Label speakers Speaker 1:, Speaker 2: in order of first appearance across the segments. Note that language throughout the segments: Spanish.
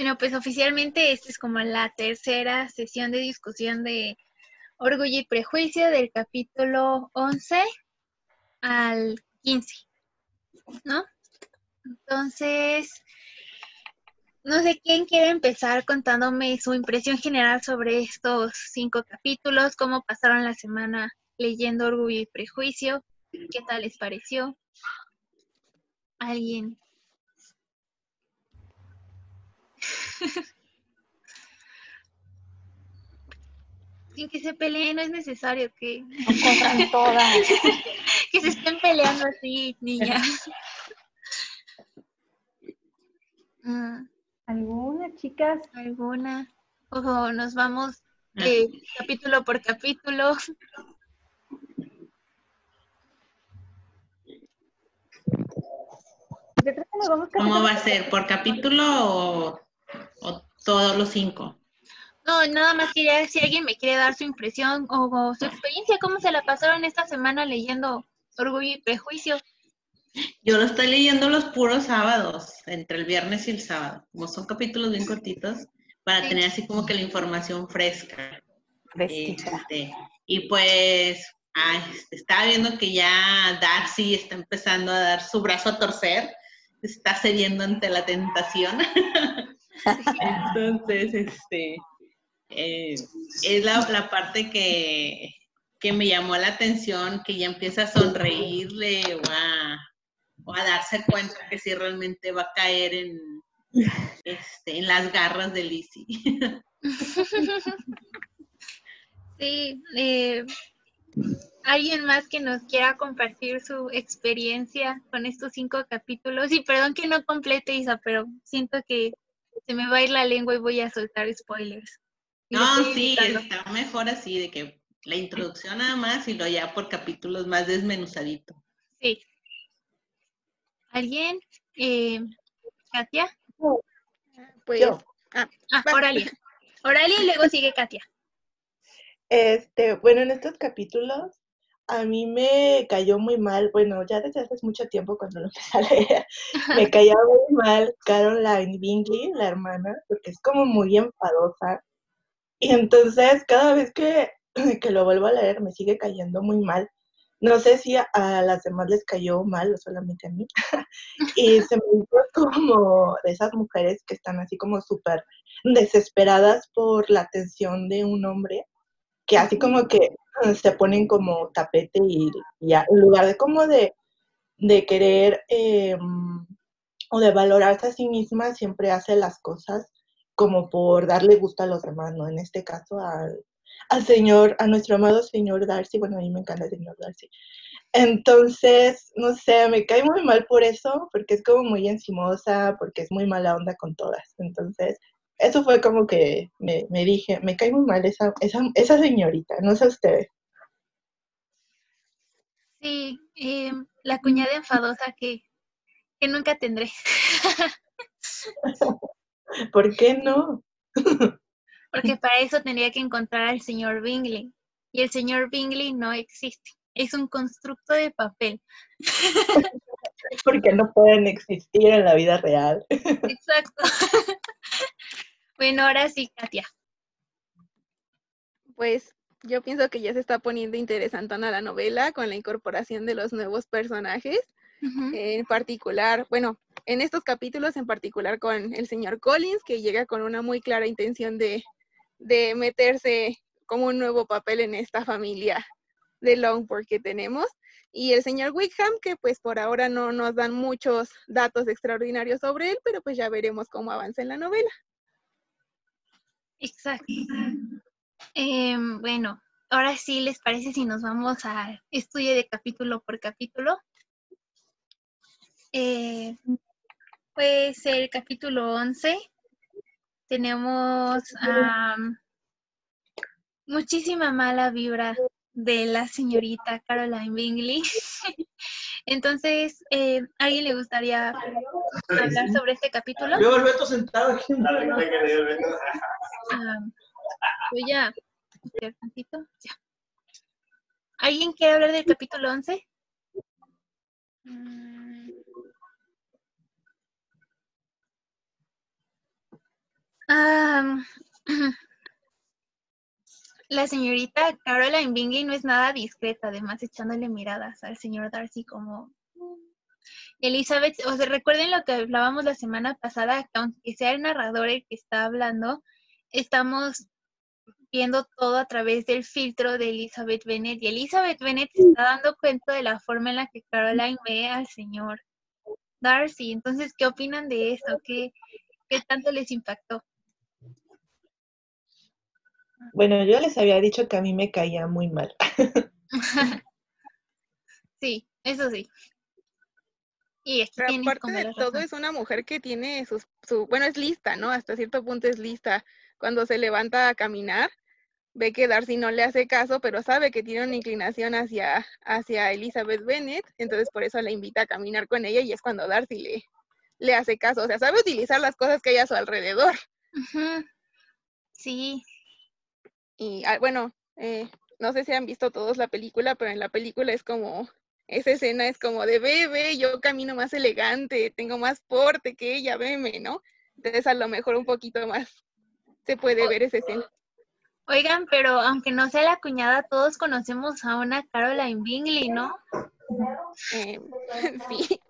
Speaker 1: Bueno, pues oficialmente esta es como la tercera sesión de discusión de Orgullo y Prejuicio del capítulo 11 al 15, ¿no? Entonces, no sé quién quiere empezar contándome su impresión general sobre estos cinco capítulos, cómo pasaron la semana leyendo Orgullo y Prejuicio, qué tal les pareció. ¿Alguien? Sin que se peleen, no es necesario que, que se estén peleando así, niñas.
Speaker 2: Mm. ¿Alguna, chicas?
Speaker 1: ¿Alguna? O nos vamos eh, capítulo por capítulo.
Speaker 3: ¿Cómo va a ser? ¿Por capítulo o, todos los cinco?
Speaker 1: No, nada más quería si alguien me quiere dar su impresión o, su experiencia, cómo se la pasaron esta semana leyendo Orgullo y Prejuicio.
Speaker 3: Yo lo estoy leyendo los puros sábados, entre el viernes y el sábado, como son capítulos bien cortitos, para tener así como que la información fresca. Este, y pues, ay, estaba viendo que ya Darcy está empezando a dar su brazo a torcer está cediendo ante la tentación. Entonces, este, eh, es la, parte que, me llamó la atención, que ya empieza a sonreírle o a, darse cuenta que sí realmente va a caer en, este, en las garras de Lizzie.
Speaker 1: Sí, eh, ¿Alguien más que nos quiera compartir su experiencia con estos cinco capítulos? Y perdón que no complete, Isa, pero siento que se me va a ir la lengua y voy a soltar spoilers.
Speaker 3: no, sí, está mejor así, de que la introducción nada más y lo ya por capítulos más desmenuzadito.
Speaker 1: Sí. ¿Alguien? Eh, ¿Katia?
Speaker 4: Pues,
Speaker 1: ah, ah Oralia. Oralia y luego sigue Katia.
Speaker 4: Este, bueno, en estos capítulos a mí me cayó muy mal, bueno, ya desde hace mucho tiempo cuando lo empecé a leer, me cayó muy mal Caroline Bingley, la hermana, porque es como muy enfadosa. Y entonces cada vez que, que lo vuelvo a leer me sigue cayendo muy mal. No sé si a, las demás les cayó mal o solamente a mí. y se me hizo como de esas mujeres que están así como súper desesperadas por la atención de un hombre que así como que se ponen como tapete y, en lugar de como de, querer eh, o de valorarse a sí misma, siempre hace las cosas como por darle gusto a los demás, ¿no? En este caso al, al señor, a nuestro amado señor Darcy, bueno, a mí me encanta el señor Darcy. Entonces, no sé, me cae muy mal por eso, porque es como muy encimosa, porque es muy mala onda con todas. Entonces, eso fue como que me, dije, me cae muy mal esa, esa, señorita, no sé ustedes.
Speaker 1: Sí, em, la cuñada enfadosa que, que nunca tendré.
Speaker 4: ¿Por qué no?
Speaker 1: Porque para eso tendría que encontrar al señor Bingley. Y el señor Bingley no existe. Es un constructo de papel.
Speaker 4: Porque no pueden existir en la vida real.
Speaker 1: Exacto. Bueno, ahora sí, Katia.
Speaker 2: Pues yo pienso que ya se está poniendo interesantona la novela con la incorporación de los nuevos personajes. En particular, bueno, en estos capítulos en particular con el señor Collins, que llega con una muy clara intención de, de meterse como un nuevo papel en esta familia de Longbourn que tenemos. Y el señor Wickham, que pues por ahora no nos dan muchos datos extraordinarios sobre él, pero pues ya veremos cómo avanza en la novela.
Speaker 1: Exacto. Em, bueno, ahora sí, ¿les parece si nos vamos al estudio de capítulo por capítulo? Eh, pues el capítulo 11 tenemos muchísima mala vibra de la señorita Caroline Bingley. Entonces, eh, ¿alguien le gustaría hablar sobre este capítulo?
Speaker 5: Yo Alberto sentado aquí.
Speaker 1: Ah, voy a Ya. ¿Alguien quiere hablar del capítulo 11? la señorita Caroline Bingley no es nada discreta, además echándole miradas al señor Darcy como Elizabeth, o sea, recuerden lo que hablábamos la semana pasada, que aunque sea el narrador el que está hablando, estamos viendo todo a través del filtro de Elizabeth Bennet. Y Elizabeth Bennet se está dando cuenta de la forma en la que Caroline ve al señor Darcy. Entonces, ¿qué opinan de eso? ¿Qué, qué tanto les impactó?
Speaker 4: Bueno, yo les había dicho que a mí me caía muy mal.
Speaker 1: sí, eso sí.
Speaker 2: Y aparte de todo es una mujer que tiene sus, su, bueno, es lista, ¿no? Hasta cierto punto es lista. Cuando se levanta a caminar, ve que Darcy no le hace caso, pero sabe que tiene una inclinación hacia, hacia Elizabeth Bennet, entonces por eso la invita a caminar con ella y es cuando Darcy le, le hace caso. O sea, sabe utilizar las cosas que hay a su alrededor.
Speaker 1: Sí.
Speaker 2: Y ah, bueno, eh, no sé si han visto todos la película, pero en la película es como esa escena es como de bebé, yo camino más elegante, tengo más porte que ella, veme, ¿no? Entonces a lo mejor un poquito más se puede ver escena.
Speaker 1: Oigan, pero aunque no sea la cuñada, todos conocemos a una Caroline Bingley, ¿no?
Speaker 2: Eh, sí.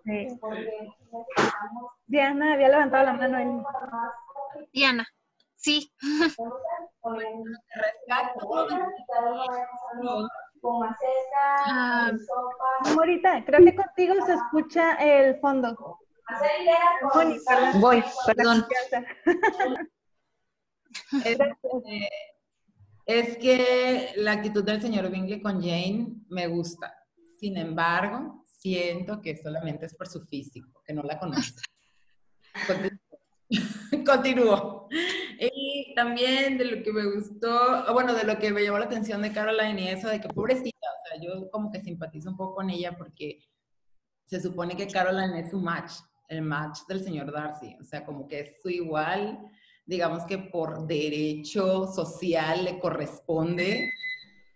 Speaker 5: Diana había levantado la mano.
Speaker 1: Diana, sí.
Speaker 5: Ah, Morita, creo que contigo se escucha el fondo.
Speaker 6: Voy, perdón. Es, que la actitud del señor Bingley con Jane me gusta. Sin embargo, siento que solamente es por su físico, que no la conoce. Continúo. Y también de lo que me gustó, bueno, de lo que me llamó la atención de Caroline y eso de que pobrecita, o sea, yo como que simpatizo un poco con ella porque se supone que Caroline es su match, el match del señor Darcy, o sea, como que es su igual, digamos que por derecho social le corresponde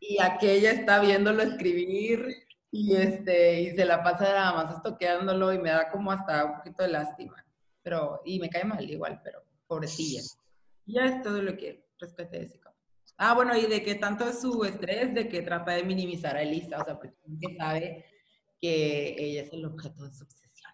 Speaker 6: y aquella está viéndolo escribir y este y se la pasa nada más estoqueándolo y me da como hasta un poquito de lástima pero, y me cae mal igual, pero pobrecilla. Ya es todo lo que respecto a ese caso. Ah, bueno, y de que tanto es su estrés, de que trata de minimizar a Elisa, o sea, porque sabe que ella es el objeto de su obsesión.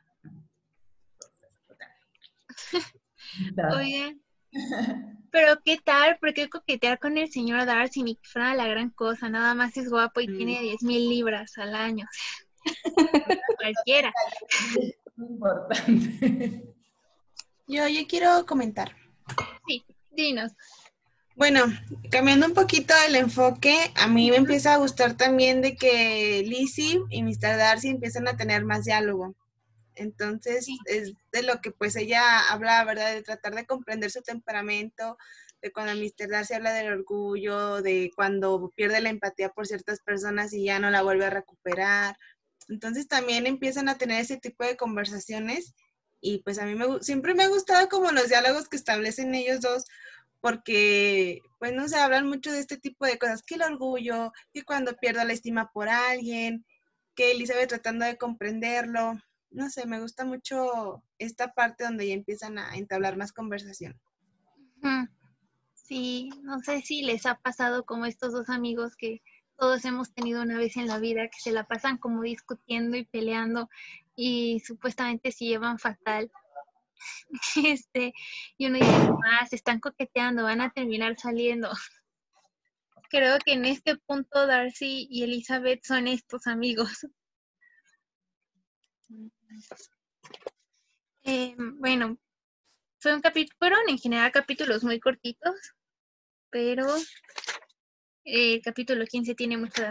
Speaker 1: Oye, pero ¿qué tal? ¿Por qué coquetear con el señor Darcy ni que fuera la gran cosa? Nada más es guapo y tiene 10 mil libras al año. Cualquiera.
Speaker 6: Importante.
Speaker 7: Yo, yo quiero comentar.
Speaker 1: Sí, dinos.
Speaker 7: Bueno, cambiando un poquito el enfoque, a mí me empieza a gustar también de que Lizzie y Mr. Darcy empiezan a tener más diálogo. Entonces, es de lo que pues ella habla, ¿verdad? De tratar de comprender su temperamento, de cuando Mr. Darcy habla del orgullo, de cuando pierde la empatía por ciertas personas y ya no la vuelve a recuperar. Entonces también empiezan a tener ese tipo de conversaciones y pues a mí me, siempre me ha gustado como los diálogos que establecen ellos dos, porque pues no se hablan mucho de este tipo de cosas, que el orgullo, que cuando pierdo la estima por alguien, que Elizabeth tratando de comprenderlo, no sé, me gusta mucho esta parte donde ya empiezan a entablar más conversación.
Speaker 1: Sí, no sé si les ha pasado como estos dos amigos que todos hemos tenido una vez en la vida que se la pasan como discutiendo y peleando y supuestamente se llevan fatal. Este, y uno dice, ah, se están coqueteando, van a terminar saliendo. Creo que en este punto Darcy y Elizabeth son estos amigos. Eh, bueno, fue un fueron en general capítulos muy cortitos, pero el capítulo 15 tiene mucho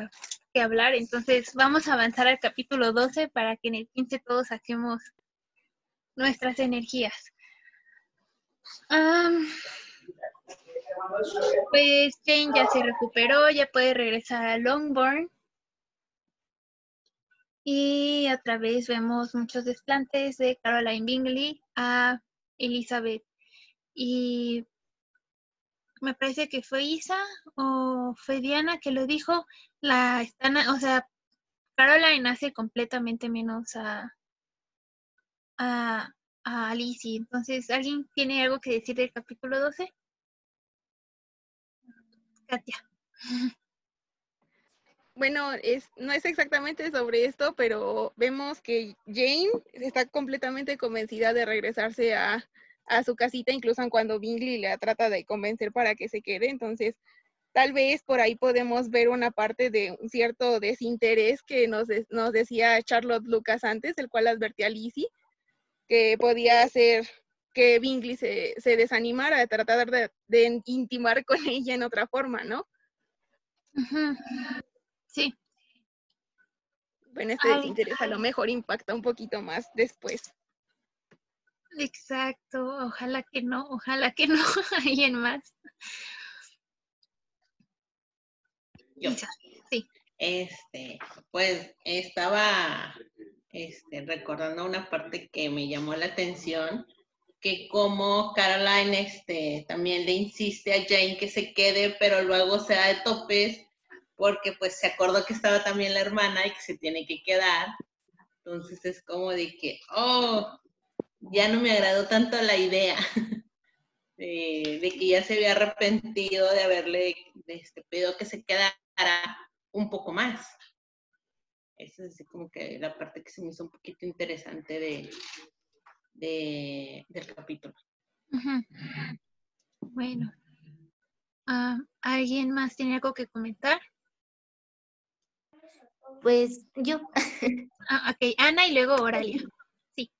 Speaker 1: que hablar, entonces vamos a avanzar al capítulo 12 para que en el 15 todos saquemos nuestras energías. pues Jane ya se recuperó, ya puede regresar a Longbourn. Y otra vez vemos muchos desplantes de Caroline Bingley a Elizabeth. Y me parece que fue Isa o fue Diana que lo dijo, la están, o sea, Caroline hace completamente menos a, a, a. Entonces, ¿alguien tiene algo que decir del capítulo 12? Katia.
Speaker 2: Bueno, es, no es exactamente sobre esto, pero vemos que Jane está completamente convencida de regresarse a, a su casita, incluso cuando Bingley la trata de convencer para que se quede. Entonces, tal vez por ahí podemos ver una parte de un cierto desinterés que nos, nos decía Charlotte Lucas antes, el cual advertía a Lizzie que podía hacer que Bingley se, se desanimara de tratar de, de, intimar con ella en otra forma, ¿no?
Speaker 1: Sí.
Speaker 2: Bueno, este desinterés a lo mejor impacta un poquito más después.
Speaker 1: Exacto, ojalá que no, ojalá que no, alguien más.
Speaker 3: Yo. Sí. Este, pues estaba este, recordando una parte que me llamó la atención, que como Caroline este, también le insiste a Jane que se quede, pero luego se da de topes porque pues se acordó que estaba también la hermana y que se tiene que quedar. Entonces es como de que, oh, ya no me agradó tanto la idea de, que ya se había arrepentido de haberle este, pedido que se quedara un poco más. Esa es como que la parte que se me hizo un poquito interesante de, del capítulo.
Speaker 1: Bueno, ah, ¿alguien más tiene algo que comentar?
Speaker 8: Pues yo.
Speaker 1: Ah, ok, Ana y luego Oralia. Sí.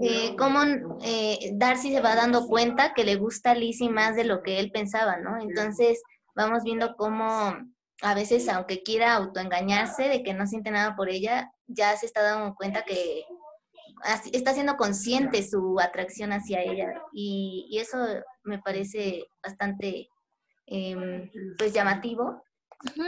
Speaker 8: Eh, cómo eh, Darcy se va dando cuenta que le gusta a Lizzie más de lo que él pensaba, ¿no? Entonces vamos viendo cómo a veces, aunque quiera autoengañarse de que no siente nada por ella, ya se está dando cuenta que está siendo consciente su atracción hacia ella. Y, eso me parece bastante em, pues llamativo.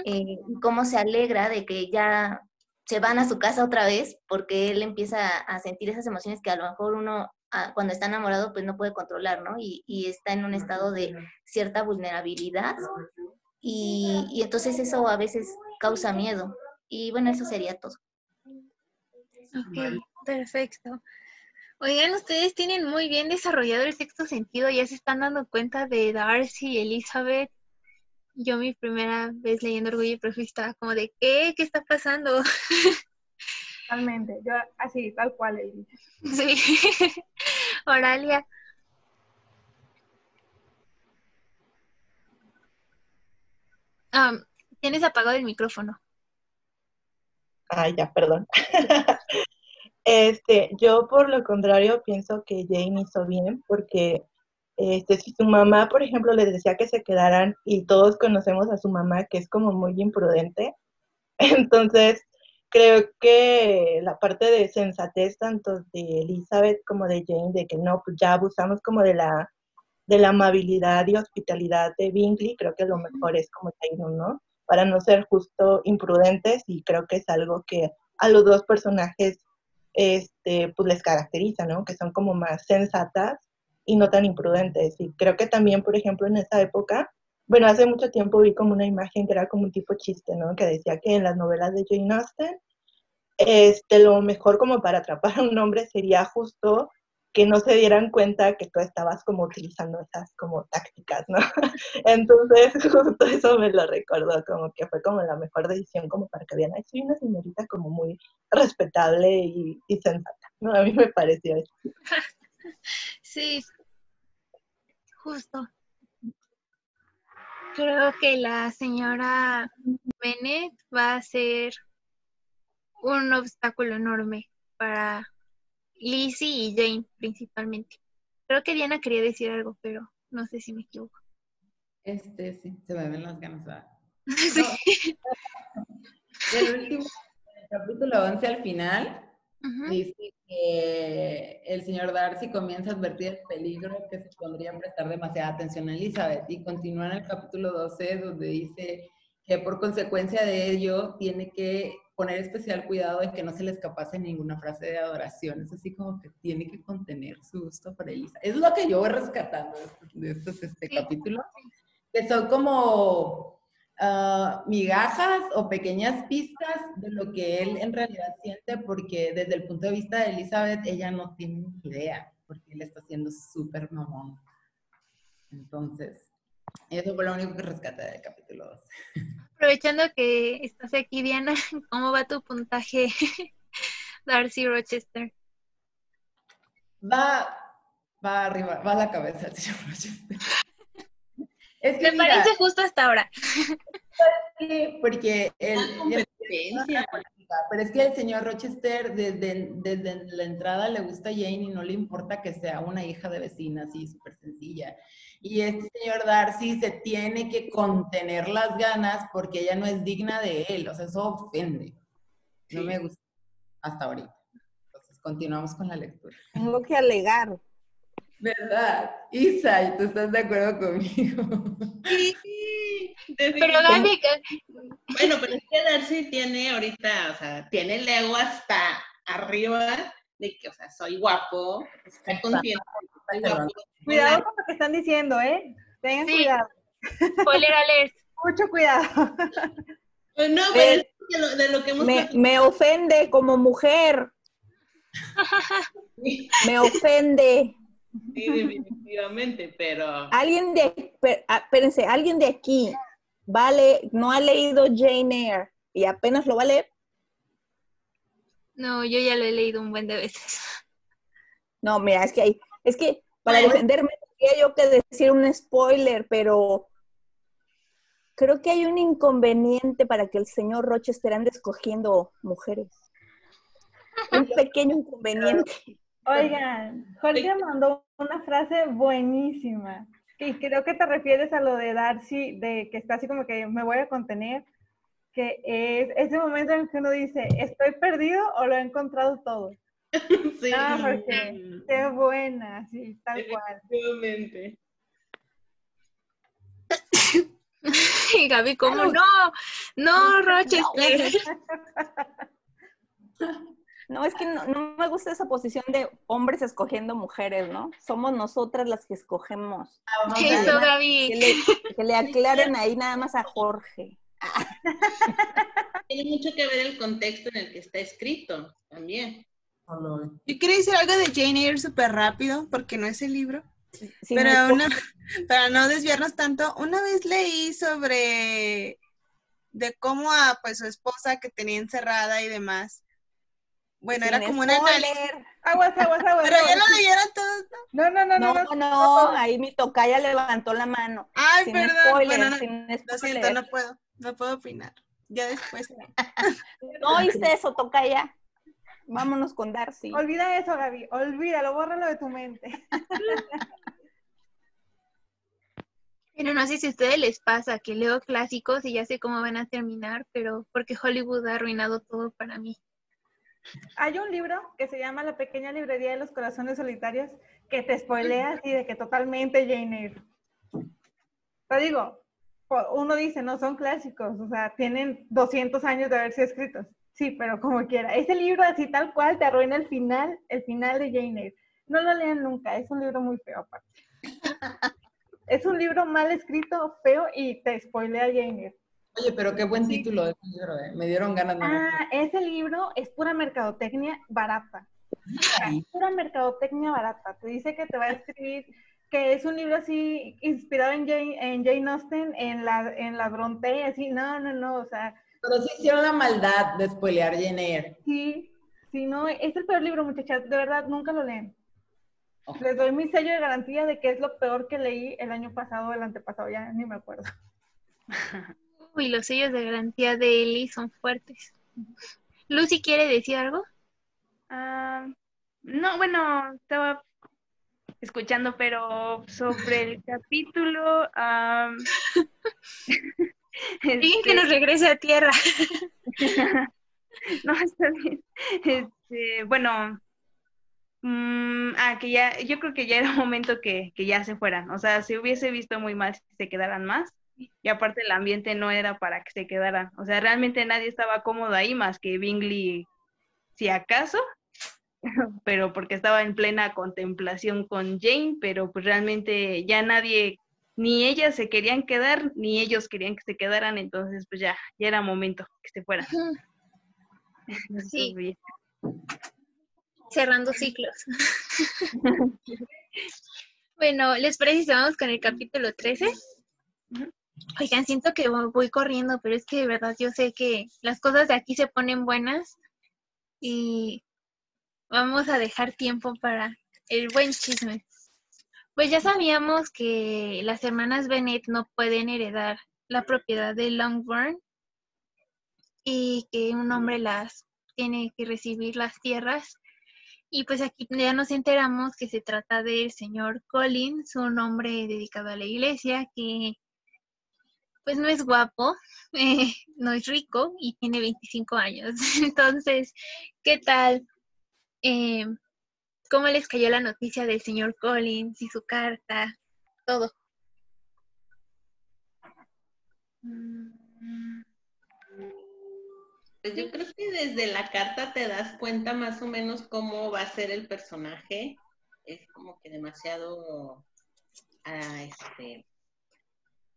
Speaker 8: Eh, cómo se alegra de que ya se van a su casa otra vez porque él empieza a sentir esas emociones que a lo mejor uno ah, cuando está enamorado pues no puede controlar, ¿no? Y, y está en un estado de cierta vulnerabilidad y, entonces eso a veces causa miedo. Y bueno, eso sería todo.
Speaker 1: Ok, perfecto. Oigan, ustedes tienen muy bien desarrollado el sexto sentido, ya se están dando cuenta de Darcy y Elizabeth. Yo mi primera vez leyendo Orgullo y Prejuicio estaba como de, ¿qué? ¿Qué está pasando?
Speaker 5: Totalmente, yo así, tal cual.
Speaker 1: Sí. Oralia. tienes apagado el micrófono.
Speaker 4: Ah, ya, perdón. este, yo por lo contrario pienso que Jane hizo bien porque este, si su mamá, por ejemplo, les decía que se quedaran y todos conocemos a su mamá que es como muy imprudente, entonces creo que la parte de sensatez tanto de Elizabeth como de Jane, de que no, pues ya abusamos como de la de la amabilidad y hospitalidad de Bingley, creo que lo mejor es como Taylor, ¿no? Para no ser justo imprudentes y creo que es algo que a los dos personajes este, pues les caracteriza, ¿no? Que son como más sensatas y no tan imprudentes. Y creo que también, por ejemplo, en esa época, bueno, hace mucho tiempo vi como una imagen que era como un tipo chiste, ¿no? Que decía que en las novelas de Jane Austen, este, lo mejor como para atrapar a un hombre sería justo que no se dieran cuenta que tú estabas como utilizando esas como tácticas, ¿no? Entonces, justo eso me lo recordó, como que fue como la mejor decisión como para que vean, ay, soy una señorita como muy respetable y, sensata, ¿no? A mí me pareció eso.
Speaker 1: Sí, justo. Creo que la señora Bennett va a ser un obstáculo enorme para Lizzie y Jane principalmente. Creo que Diana quería decir algo, pero no sé si me equivoco.
Speaker 6: Este, sí, se me ven las ganas. Sí. el último capítulo 11 al final dice que el señor Darcy comienza a advertir el peligro que se pondría prestar demasiada atención a Elizabeth y continúa en el capítulo 12 donde dice que por consecuencia de ello tiene que poner especial cuidado de que no se le escapase ninguna frase de adoración. Es así como que tiene que contener su gusto por Elisa. Es lo que yo voy rescatando de estos, este, capítulos, que son como ah, migajas o pequeñas pistas de lo que él en realidad siente, porque desde el punto de vista de Elizabeth, ella no tiene ni idea, porque él está siendo súper mamón. Entonces, eso fue lo único que rescaté del capítulo 2.
Speaker 1: Aprovechando que estás aquí, Diana, ¿cómo va tu puntaje, Darcy Rochester?
Speaker 6: Va, va arriba, va a la cabeza señor Rochester.
Speaker 1: Es que, Me parece justo hasta ahora.
Speaker 6: Porque el, pero es que el señor Rochester desde, desde la entrada le gusta a Jane y no le importa que sea una hija de vecina, así súper sencilla. Y este señor Darcy se tiene que contener las ganas porque ella no es digna de él, o sea, eso ofende. No me gusta hasta ahorita. Entonces, continuamos con la lectura.
Speaker 5: Tengo que alegar.
Speaker 6: ¿Verdad? Isa, ¿tú estás de acuerdo conmigo?
Speaker 3: Sí, pero Gaby... Bueno, pero es que Darcy tiene ahorita, o sea, tiene el ego hasta arriba de que, o sea, soy guapo, estoy consciente soy
Speaker 5: guapo. Cuidado con lo que están diciendo, ¿eh? Tengan cuidado.
Speaker 1: Spoiler alert.
Speaker 5: Mucho cuidado.
Speaker 3: Pues no, pero de lo, de lo que hemos...
Speaker 5: Me, me ofende como mujer. me ofende.
Speaker 3: Sí, definitivamente, pero...
Speaker 5: Alguien de, ah, espérense, alguien de aquí, vale, no ha leído Jane Eyre y apenas lo va a leer.
Speaker 1: No, yo ya lo he leído un buen de veces.
Speaker 5: No, mira, es que hay, es que para defenderme tendría yo que decir un spoiler, pero creo que hay un inconveniente para que el señor Rochester ande escogiendo mujeres. Un pequeño inconveniente. Oigan, Jorge mandó una frase buenísima. Y creo que te refieres a lo de Darcy, de que está así como que me voy a contener, que es ese momento en que uno dice, ¿estoy perdido o lo he encontrado todo? Sí. No, porque qué buena, sí, tal cual.
Speaker 1: Y Gaby, ¿cómo no? No, Rochester.
Speaker 5: No, es que no, me gusta esa posición de hombres escogiendo mujeres, ¿no? Somos nosotras las que escogemos.
Speaker 1: Gaby.
Speaker 5: Que le, aclaren ahí nada más a Jorge.
Speaker 3: Tiene mucho que ver el contexto en el que está escrito también.
Speaker 7: Yo quería decir algo de Jane Eyre súper rápido, porque no es el libro. pero para no desviarnos tanto, una vez leí sobre de cómo a pues su esposa que tenía encerrada y demás, bueno, era como una
Speaker 5: Aguas, aguas, aguas.
Speaker 7: Pero ya lo leyeron todos,
Speaker 5: ¿no? No, no, no, no. No, no, ahí mi tocaya levantó la mano.
Speaker 7: Ay, sin perdón. bueno, no, lo siento, no puedo. No puedo opinar. Ya después.
Speaker 5: no hice eso, tocaya. Vámonos con Darcy.
Speaker 9: Olvida eso, Gaby. Olvídalo, bórralo de tu mente.
Speaker 1: Pero no sé si a ustedes les pasa que leo clásicos y ya sé cómo van a terminar, pero porque Hollywood ha arruinado todo para mí.
Speaker 9: Hay un libro que se llama La pequeña librería de los corazones solitarios que te spoilea así de que totalmente Jane Eyre. Te digo, uno dice, no son clásicos, o sea, tienen 200 años de haberse escritos. Sí, pero como quiera. Ese libro así tal cual te arruina el final, el final de Jane Eyre. No lo lean nunca, es un libro muy feo aparte. es un libro mal escrito, feo y te spoilea Jane Eyre.
Speaker 6: Oye, pero qué buen título de libro, ¿eh? Me dieron ganas de
Speaker 9: Ah, ese libro es pura mercadotecnia barata. Es pura mercadotecnia barata. Te dice que te va a escribir, que es un libro así inspirado en Jane, en Jane Austen, en la, en la Bronte, así, no, no, no, o sea.
Speaker 6: Pero sí hicieron la maldad de spoilear Jane Eyre.
Speaker 9: Sí, sí, no, es el peor libro, muchachas, de verdad, nunca lo leen. Les doy mi sello de garantía de que es lo peor que leí el año pasado o el antepasado, ya ni me acuerdo.
Speaker 1: y los sellos de garantía de Eli son fuertes. Lucy, ¿quiere decir algo?
Speaker 10: Ah, no, bueno, estaba escuchando, pero sobre el capítulo...
Speaker 1: Alguien que nos regrese a tierra.
Speaker 10: no, está bien. Este, bueno, mm, ah, que ya, yo creo que ya era momento que, que ya se fueran. O sea, se hubiese visto muy mal si se quedaran más. Y aparte el ambiente no era para que se quedaran. O sea, realmente nadie estaba cómodo ahí más que Bingley, si acaso, pero porque estaba en plena contemplación con Jane, pero pues realmente ya nadie ni ellas se querían quedar, ni ellos querían que se quedaran, entonces pues ya, ya era momento que se fueran.
Speaker 1: Sí. Cerrando ciclos. bueno, ¿les parece si vamos con el capítulo 13? Oigan, siento que voy corriendo, pero es que de verdad yo sé que las cosas de aquí se ponen buenas y vamos a dejar tiempo para el buen chisme. Pues ya sabíamos que las hermanas Bennett no pueden heredar la propiedad de Longbourn y que un hombre las tiene que recibir las tierras. Y pues aquí ya nos enteramos que se trata del señor Collins, un hombre dedicado a la iglesia que pues no es guapo, eh, no es rico y tiene 25 años. Entonces, ¿qué tal? Eh, ¿Cómo les cayó la noticia del señor Collins y su carta? Todo.
Speaker 3: Pues yo creo que desde la carta te das cuenta más o menos cómo va a ser el personaje. Es como que demasiado ah, este,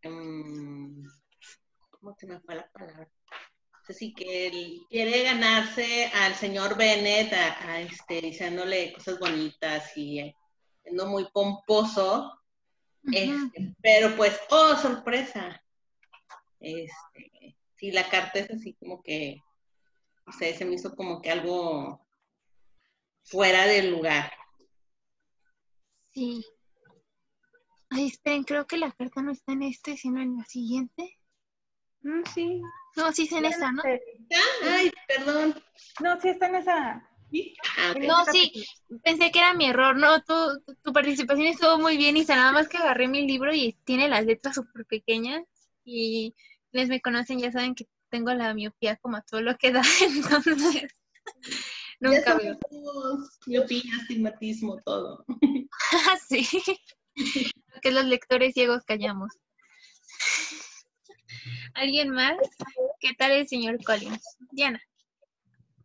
Speaker 3: Mm, ¿cómo se me fue la palabra? Así que él quiere ganarse al señor Bennett, a, este, diciéndole cosas bonitas y eh, siendo muy pomposo. Este, pero pues, oh, sorpresa. Este, sí, la carta es así como que, o sea, se me hizo como que algo fuera del lugar.
Speaker 1: Sí, Ay, esperen, creo que la carta no está en este, sino en la siguiente.
Speaker 10: Mm, sí.
Speaker 1: No, sí está en esa, ¿no?
Speaker 3: Ay, perdón.
Speaker 10: No, sí está en esa.
Speaker 3: Ah,
Speaker 1: no, sí, pensé que era mi error. No, tu, tu, participación estuvo muy bien, y nada más que agarré mi libro y tiene las letras súper pequeñas. Y les me conocen, ya saben que tengo la miopía como a todo lo que da, entonces nunca veo.
Speaker 3: Miopía, astigmatismo, todo.
Speaker 1: sí que los lectores ciegos callamos. ¿Alguien más? ¿Qué tal el señor Collins? Diana.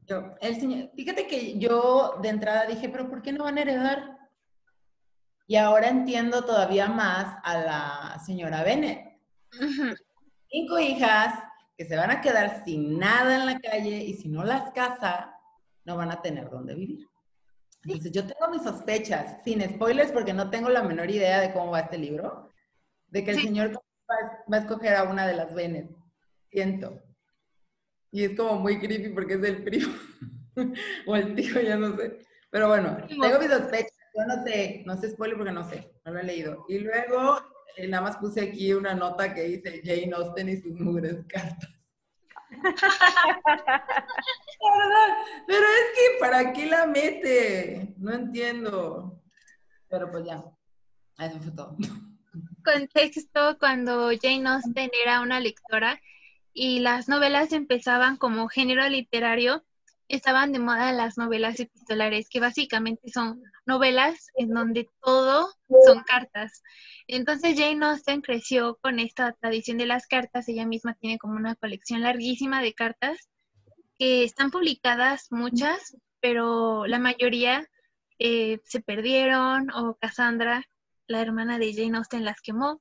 Speaker 6: Yo, el señor, fíjate que yo de entrada dije, pero ¿por qué no van a heredar? Y ahora entiendo todavía más a la señora Bennett. Cinco hijas que se van a quedar sin nada en la calle y si no las casa, no van a tener dónde vivir. Entonces, yo tengo mis sospechas, sin spoilers, porque no tengo la menor idea de cómo va este libro, de que el señor va, a escoger a una de las Bennett. Siento. Y es como muy creepy porque es el primo. o el tío, ya no sé. Pero bueno, tengo mis sospechas. Yo no sé, no sé spoiler porque no sé, no lo he leído. Y luego, eh, nada más puse aquí una nota que dice Jane Austen y sus mugres cartas. Pero es que, ¿para qué la mete? No entiendo. Pero pues ya, eso fue todo.
Speaker 1: Contexto, cuando Jane Austen era una lectora y las novelas empezaban como género literario, estaban de moda las novelas epistolares, que básicamente son novelas en donde todo son cartas. Entonces Jane Austen creció con esta tradición de las cartas, ella misma tiene como una colección larguísima de cartas que están publicadas muchas, pero la mayoría eh, se perdieron o Cassandra, la hermana de Jane Austen, las quemó.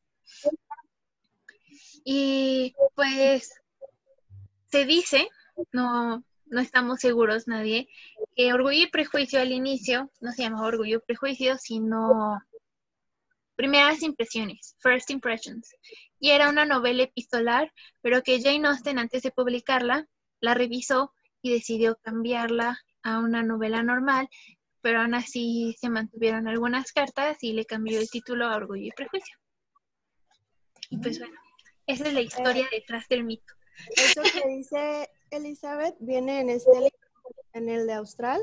Speaker 1: Y pues se dice, no, no estamos seguros nadie, que Orgullo y Prejuicio al inicio no se llamaba Orgullo y Prejuicio, sino Primeras Impresiones, First Impressions. Y era una novela epistolar, pero que Jane Austen antes de publicarla la revisó y decidió cambiarla a una novela normal, pero aún así se mantuvieron algunas cartas y le cambió el título a Orgullo y Prejuicio. Y pues bueno, esa es la historia detrás del mito.
Speaker 11: Eso que dice Elizabeth viene en este libro, en el de Austral,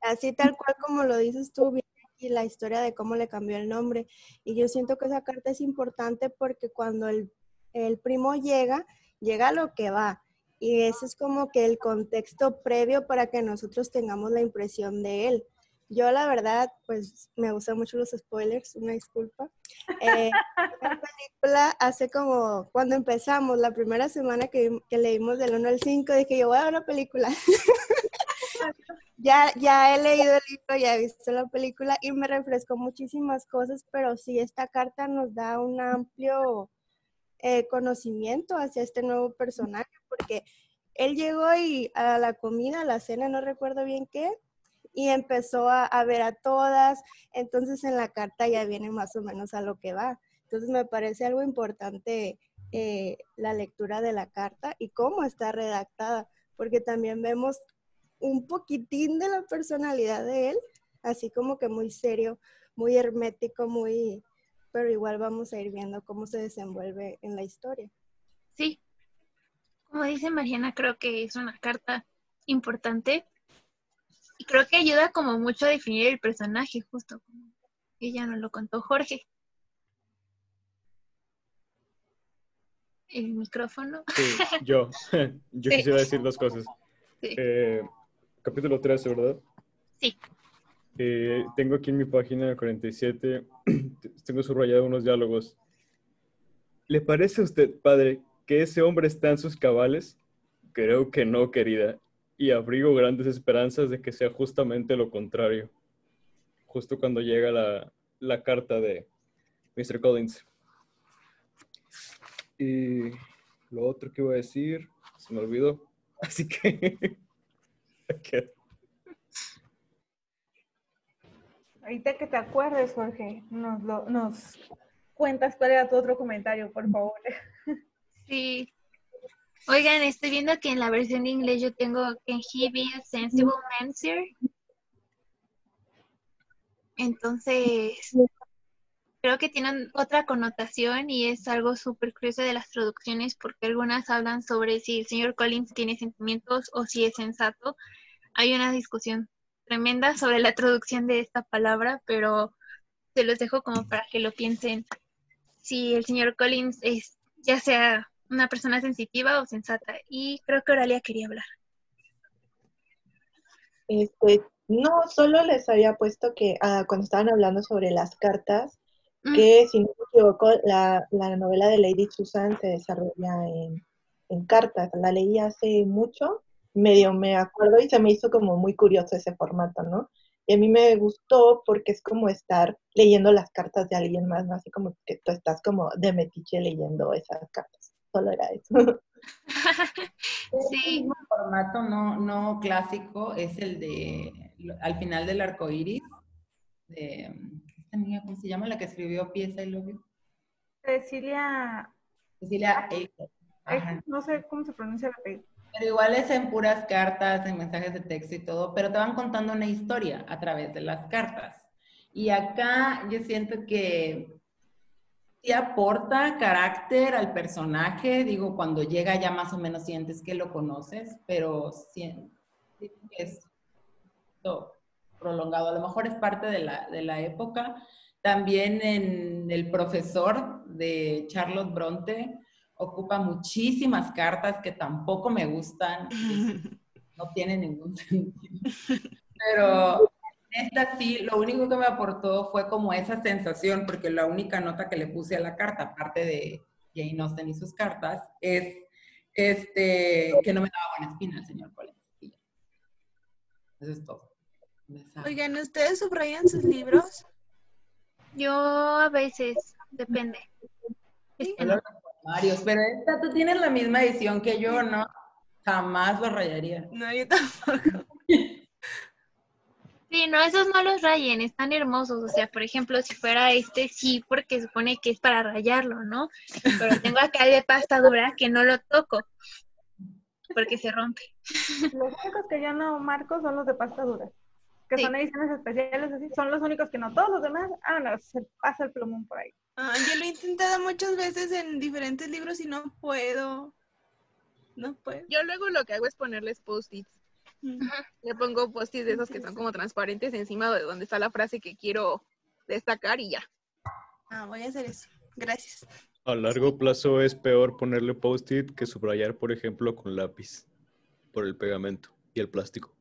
Speaker 11: así tal cual como lo dices tú, viene aquí la historia de cómo le cambió el nombre. Y yo siento que esa carta es importante porque cuando el, el primo llega, llega a lo que va. Y ese es como que el contexto previo para que nosotros tengamos la impresión de él. Yo la verdad, pues me gustan mucho los spoilers, una disculpa. Eh, la película hace como, cuando empezamos, la primera semana que, que leímos del 1 al 5, dije yo voy a ver la película. ya, ya he leído el libro, ya he visto la película y me refrescó muchísimas cosas, pero sí, esta carta nos da un amplio eh, conocimiento hacia este nuevo personaje, porque él llegó y a la comida, a la cena, no recuerdo bien qué, y empezó a, ver a todas, entonces en la carta ya viene más o menos a lo que va. Entonces me parece algo importante eh, la lectura de la carta y cómo está redactada, porque también vemos un poquitín de la personalidad de él, así como que muy serio, muy hermético, muy, pero igual vamos a ir viendo cómo se desenvuelve en la historia.
Speaker 1: Sí, como dice Mariana, creo que es una carta importante y creo que ayuda como mucho a definir el personaje, justo como ella nos lo contó Jorge. El micrófono.
Speaker 12: Sí, yo. yo quisiera decir dos cosas. Eh, capítulo 13, ¿verdad?
Speaker 1: Sí.
Speaker 12: Eh, tengo aquí en mi página 47, tengo subrayado unos diálogos. ¿Le parece a usted, padre, que ese hombre está en sus cabales? Creo que no, querida, y abrigo grandes esperanzas de que sea justamente lo contrario. Justo cuando llega la, la carta de Mr. Collins. Y lo otro que iba a decir, se me olvidó. Así que...
Speaker 10: Ahorita que te acuerdes, Jorge, nos, lo, nos cuentas cuál era tu otro comentario, por favor.
Speaker 1: Sí. Oigan, estoy viendo que en la versión de inglés yo tengo Can he be a sensible answer? Entonces, creo que tienen otra connotación y es algo súper curioso de las traducciones porque algunas hablan sobre si el señor Collins tiene sentimientos o si es sensato. Hay una discusión tremenda sobre la traducción de esta palabra, pero se los dejo como para que lo piensen. Si el señor Collins es ya sea una persona sensitiva o sensata. Y creo que Oralia quería hablar.
Speaker 4: Este, no, solo les había puesto que ah, cuando estaban hablando sobre las cartas, mm. que si no me equivoco, la, novela de Lady Susan se desarrolla en, en, cartas. La leí hace mucho, medio me acuerdo y se me hizo como muy curioso ese formato, ¿no? Y a mí me gustó porque es como estar leyendo las cartas de alguien más, ¿no? Así como que tú estás como de metiche leyendo esas cartas. Solo era eso.
Speaker 6: sí. Un formato no, no clásico es el de al final del arco iris. De, ¿Cómo se llama? La que escribió Pieza y Lobio.
Speaker 10: Cecilia.
Speaker 6: Cecilia
Speaker 10: No sé cómo se pronuncia la apellido.
Speaker 6: Pero igual es en puras cartas, en mensajes de texto y todo, pero te van contando una historia a través de las cartas. Y acá yo siento que sí aporta carácter al personaje, digo, cuando llega ya más o menos sientes que lo conoces, pero que es prolongado, a lo mejor es parte de la, de la época. También en El profesor de Charlotte Bronte ocupa muchísimas cartas que tampoco me gustan, no tiene ningún sentido. Pero esta sí, lo único que me aportó fue como esa sensación, porque la única nota que le puse a la carta, aparte de Jane Austen y sus cartas, es este, que no me daba buena espina el señor Collins. Eso es todo.
Speaker 7: Oigan, ¿ustedes subrayan sus libros?
Speaker 1: Yo a veces, depende.
Speaker 6: Varios, pero esta tú tienes la misma edición que yo, ¿no? Jamás lo rayaría.
Speaker 7: No, yo tampoco.
Speaker 1: Sí, no, esos no los rayen, están hermosos. O sea, por ejemplo, si fuera este, sí, porque supone que es para rayarlo, ¿no? Pero tengo acá el de pasta dura que no lo toco, porque se rompe.
Speaker 10: Los únicos que yo no marco son los de pasta dura, que son ediciones especiales, así, son los únicos que no. Todos los demás, ah, no, se pasa el plumón por ahí.
Speaker 7: Ah, yo lo he intentado muchas veces en diferentes libros y no puedo. No puedo.
Speaker 2: Yo luego lo que hago es ponerles post-its le pongo post de esos que son como transparentes encima de donde está la frase que quiero destacar y ya.
Speaker 7: Ah, voy a hacer eso. Gracias.
Speaker 12: A largo plazo es peor ponerle post-it que subrayar, por ejemplo, con lápiz, por el pegamento y el plástico.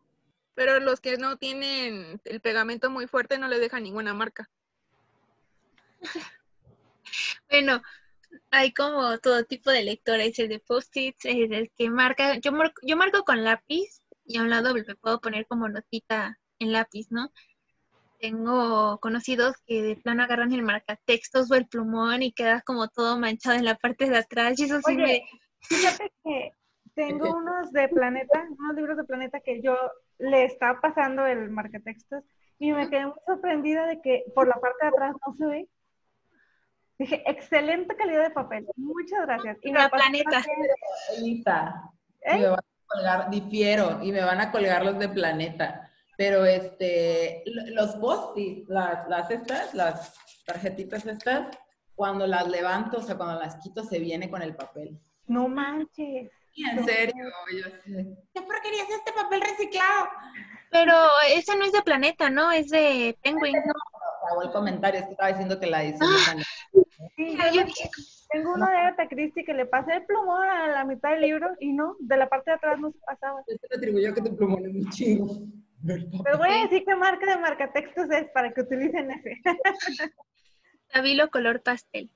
Speaker 2: Pero los que no tienen el pegamento muy fuerte no le dejan ninguna marca.
Speaker 1: bueno, hay como todo tipo de lectores, el de post-its, el que marca, yo, yo marco con lápiz y a un lado me puedo poner como notita en lápiz, ¿no? Tengo conocidos que de plano agarran el marcatextos o el plumón y queda como todo manchado en la parte de atrás y eso sí me...
Speaker 9: Fíjate que tengo unos de Planeta, unos libros de Planeta que yo le estaba pasando el marcatextos y me quedé muy sorprendida de que por la parte de atrás no se ve. Dije, excelente calidad de papel. Muchas gracias.
Speaker 1: Y la planeta.
Speaker 6: Elisa, ¿Eh? Colgar, difiero, y me van a colgar los de planeta. Pero este, los post las, las estas, las tarjetitas estas, cuando las levanto, o sea, cuando las quito, se viene con el papel.
Speaker 9: No manches.
Speaker 6: en serio, yo sé. ¿Qué porquería es este papel reciclado?
Speaker 1: Pero ese no es de Planeta, ¿no? Es de Penguin. No,
Speaker 6: el comentario, es que estaba diciendo que la hice.
Speaker 9: Sí, yo tengo uno de Agatha Christie que le pasé el plumón a la mitad del libro y no, de la parte de atrás no se pasaba.
Speaker 6: Yo te atribuyó que tu plumón es muy chingo.
Speaker 9: Pero voy a decir qué marca de marca textos es para que utilicen ese.
Speaker 1: Stabilo color pastel.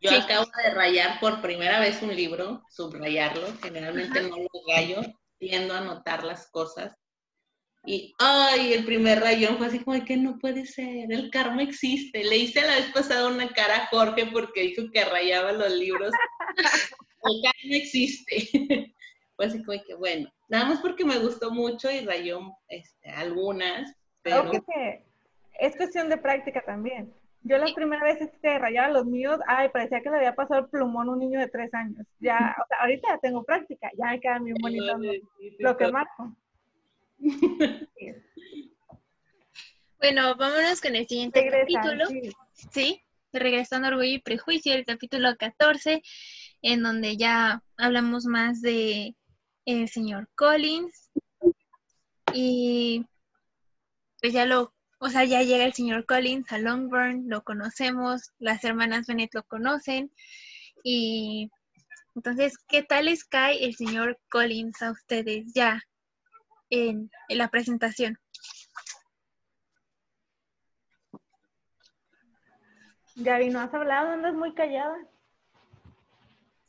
Speaker 3: Yo acabo de rayar por primera vez un libro, subrayarlo. Generalmente no lo rayo, tiendo a anotar las cosas. Y, ay, el primer rayón fue así como de que no puede ser, el karma existe. Le hice la vez pasada una cara a Jorge porque dijo que rayaba los libros. el karma existe. fue así como de que, bueno, nada más porque me gustó mucho y rayó este, algunas. Pero...
Speaker 9: es cuestión de práctica también. Yo la primera vez que rayaba los míos, ay, parecía que le había pasado el plumón a un niño de tres años. Ya, o sea, ahorita ya tengo práctica, ya me queda bien bonito lo que marco.
Speaker 1: Bueno, vámonos con el siguiente capítulo. Sí. regresando a Orgullo y Prejuicio, el capítulo 14, en donde ya hablamos más de el señor Collins. Y pues ya lo, o sea, ya llega el señor Collins a Longburn, lo conocemos, las hermanas Bennett lo conocen. Y entonces, ¿qué tal les cae el señor Collins a ustedes ya en, la presentación.
Speaker 9: Gaby, ¿no has hablado? ¿Andas muy callada?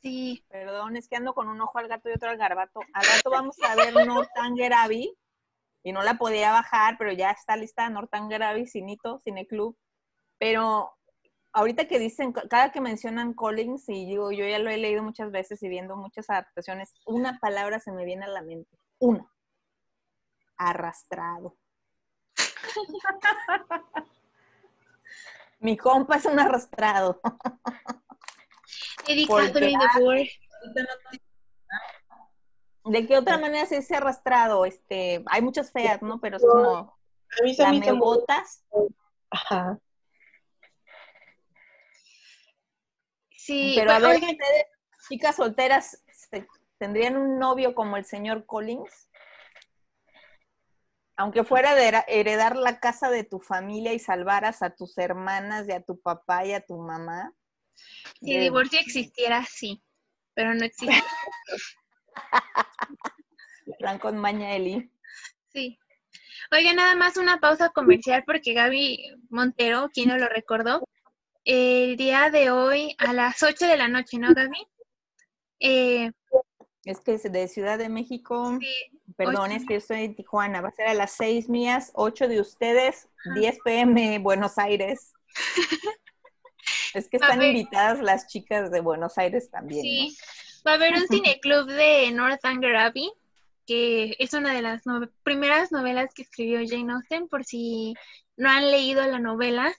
Speaker 5: Sí. Perdón, es que ando con un ojo al gato y otro al garbato. Al rato vamos a ver Northanger Abbey y no la podía bajar, pero ya está lista Northanger Abbey, Cinito, Cine Club. Pero ahorita que dicen, cada que mencionan Collins, y digo, yo ya lo he leído muchas veces y viendo muchas adaptaciones, una palabra se me viene a la mente. Una arrastrado. Mi compa es un arrastrado. ¿De qué otra manera se dice arrastrado? Este, hay muchas feas, ¿no? Pero es como botas. Ajá.
Speaker 1: Sí,
Speaker 5: pero a ver, ustedes, chicas solteras, ¿tendrían un novio como el señor Collins? Aunque fuera de heredar la casa de tu familia y salvaras a tus hermanas y a tu papá y a tu mamá.
Speaker 1: Si el divorcio existiera, sí, pero no existe.
Speaker 5: Plan con maña, Eli.
Speaker 1: Sí. Oiga, nada más una pausa comercial porque Gaby Montero, quien no lo recordó, el día de hoy a las 8 de la noche, ¿no, Gaby?
Speaker 5: Eh, es que es de Ciudad de México. Sí, Perdón, es que yo estoy en Tijuana. Va a ser a las 6 mías, 8 de ustedes, 10 pm Buenos Aires. es que están invitadas las chicas de Buenos Aires también.
Speaker 1: Sí, va a haber un cineclub de Northanger Abbey, que es una de las primeras novelas que escribió Jane Austen, por si no han leído la novela.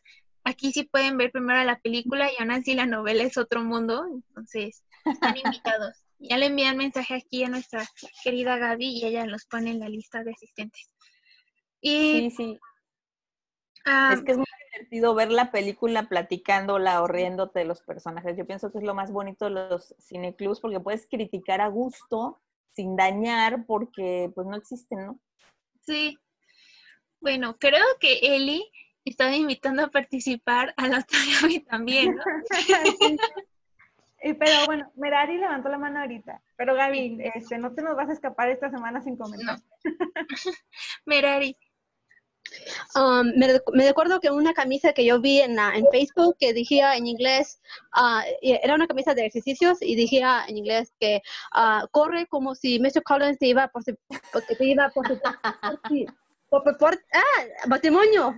Speaker 1: Aquí sí pueden ver primero la película y aún así la novela es otro mundo, entonces están invitados. Ya le envían mensaje aquí a nuestra querida Gaby y ella los pone en la lista de asistentes.
Speaker 5: Y, sí, sí. Ah, es que es muy divertido ver la película platicándola o riéndote de los personajes. Yo pienso que es lo más bonito de los cineclubs porque puedes criticar a gusto sin dañar porque pues no existen, ¿no?
Speaker 1: Sí. Bueno, creo que Eli estaba invitando a participar a la otra Gaby también, ¿no?
Speaker 9: pero bueno, Merari levantó la mano ahorita. Pero Gaby, este, no te nos vas a escapar esta semana sin comentar.
Speaker 1: Merari.
Speaker 13: Um, me, me, recuerdo que una camisa que yo vi en, en Facebook que decía en inglés, uh, era una camisa de ejercicios y decía en inglés que uh, corre como si Mr. Collins te iba por, porque te iba por, por, por, por ah, matrimonio.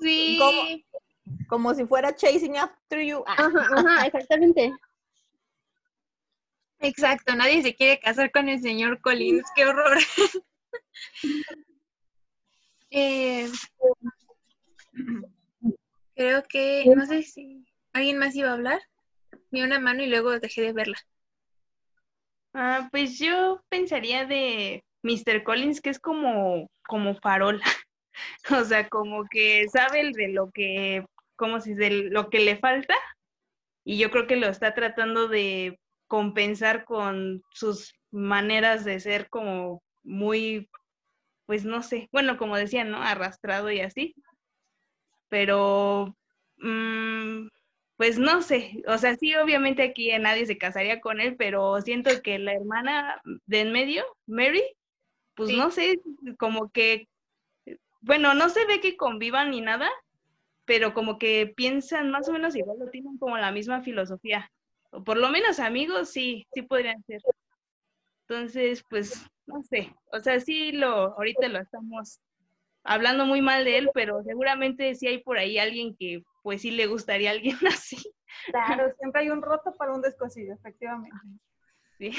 Speaker 5: Sí. Como, como, si fuera chasing after you.
Speaker 13: Ajá, ajá, exactamente.
Speaker 1: Exacto, nadie se quiere casar con el señor Collins, qué horror. Eh, creo que, no sé si alguien más iba a hablar. Vi una mano y luego dejé de verla.
Speaker 10: Ah, pues yo pensaría de Mr. Collins que es como, como farola. o sea, como que sabe de lo que, como si de lo que le falta. Y yo creo que lo está tratando de compensar con sus maneras de ser como muy pues no sé, bueno, como decían, ¿no? Arrastrado y así. Pero, mm, pues no sé, o sea, sí, obviamente aquí nadie se casaría con él, pero siento que la hermana de en medio, Mary, pues no sé, como que, bueno, no se ve que convivan ni nada, pero como que piensan más o menos igual, o tienen como la misma filosofía. O por lo menos amigos, sí, sí podrían ser. Entonces, pues, no sé, o sea, sí lo, ahorita lo estamos hablando muy mal de él, pero seguramente sí hay por ahí alguien que pues sí le gustaría a alguien así.
Speaker 9: Claro, siempre hay un roto para un descosido, efectivamente.
Speaker 1: Sí.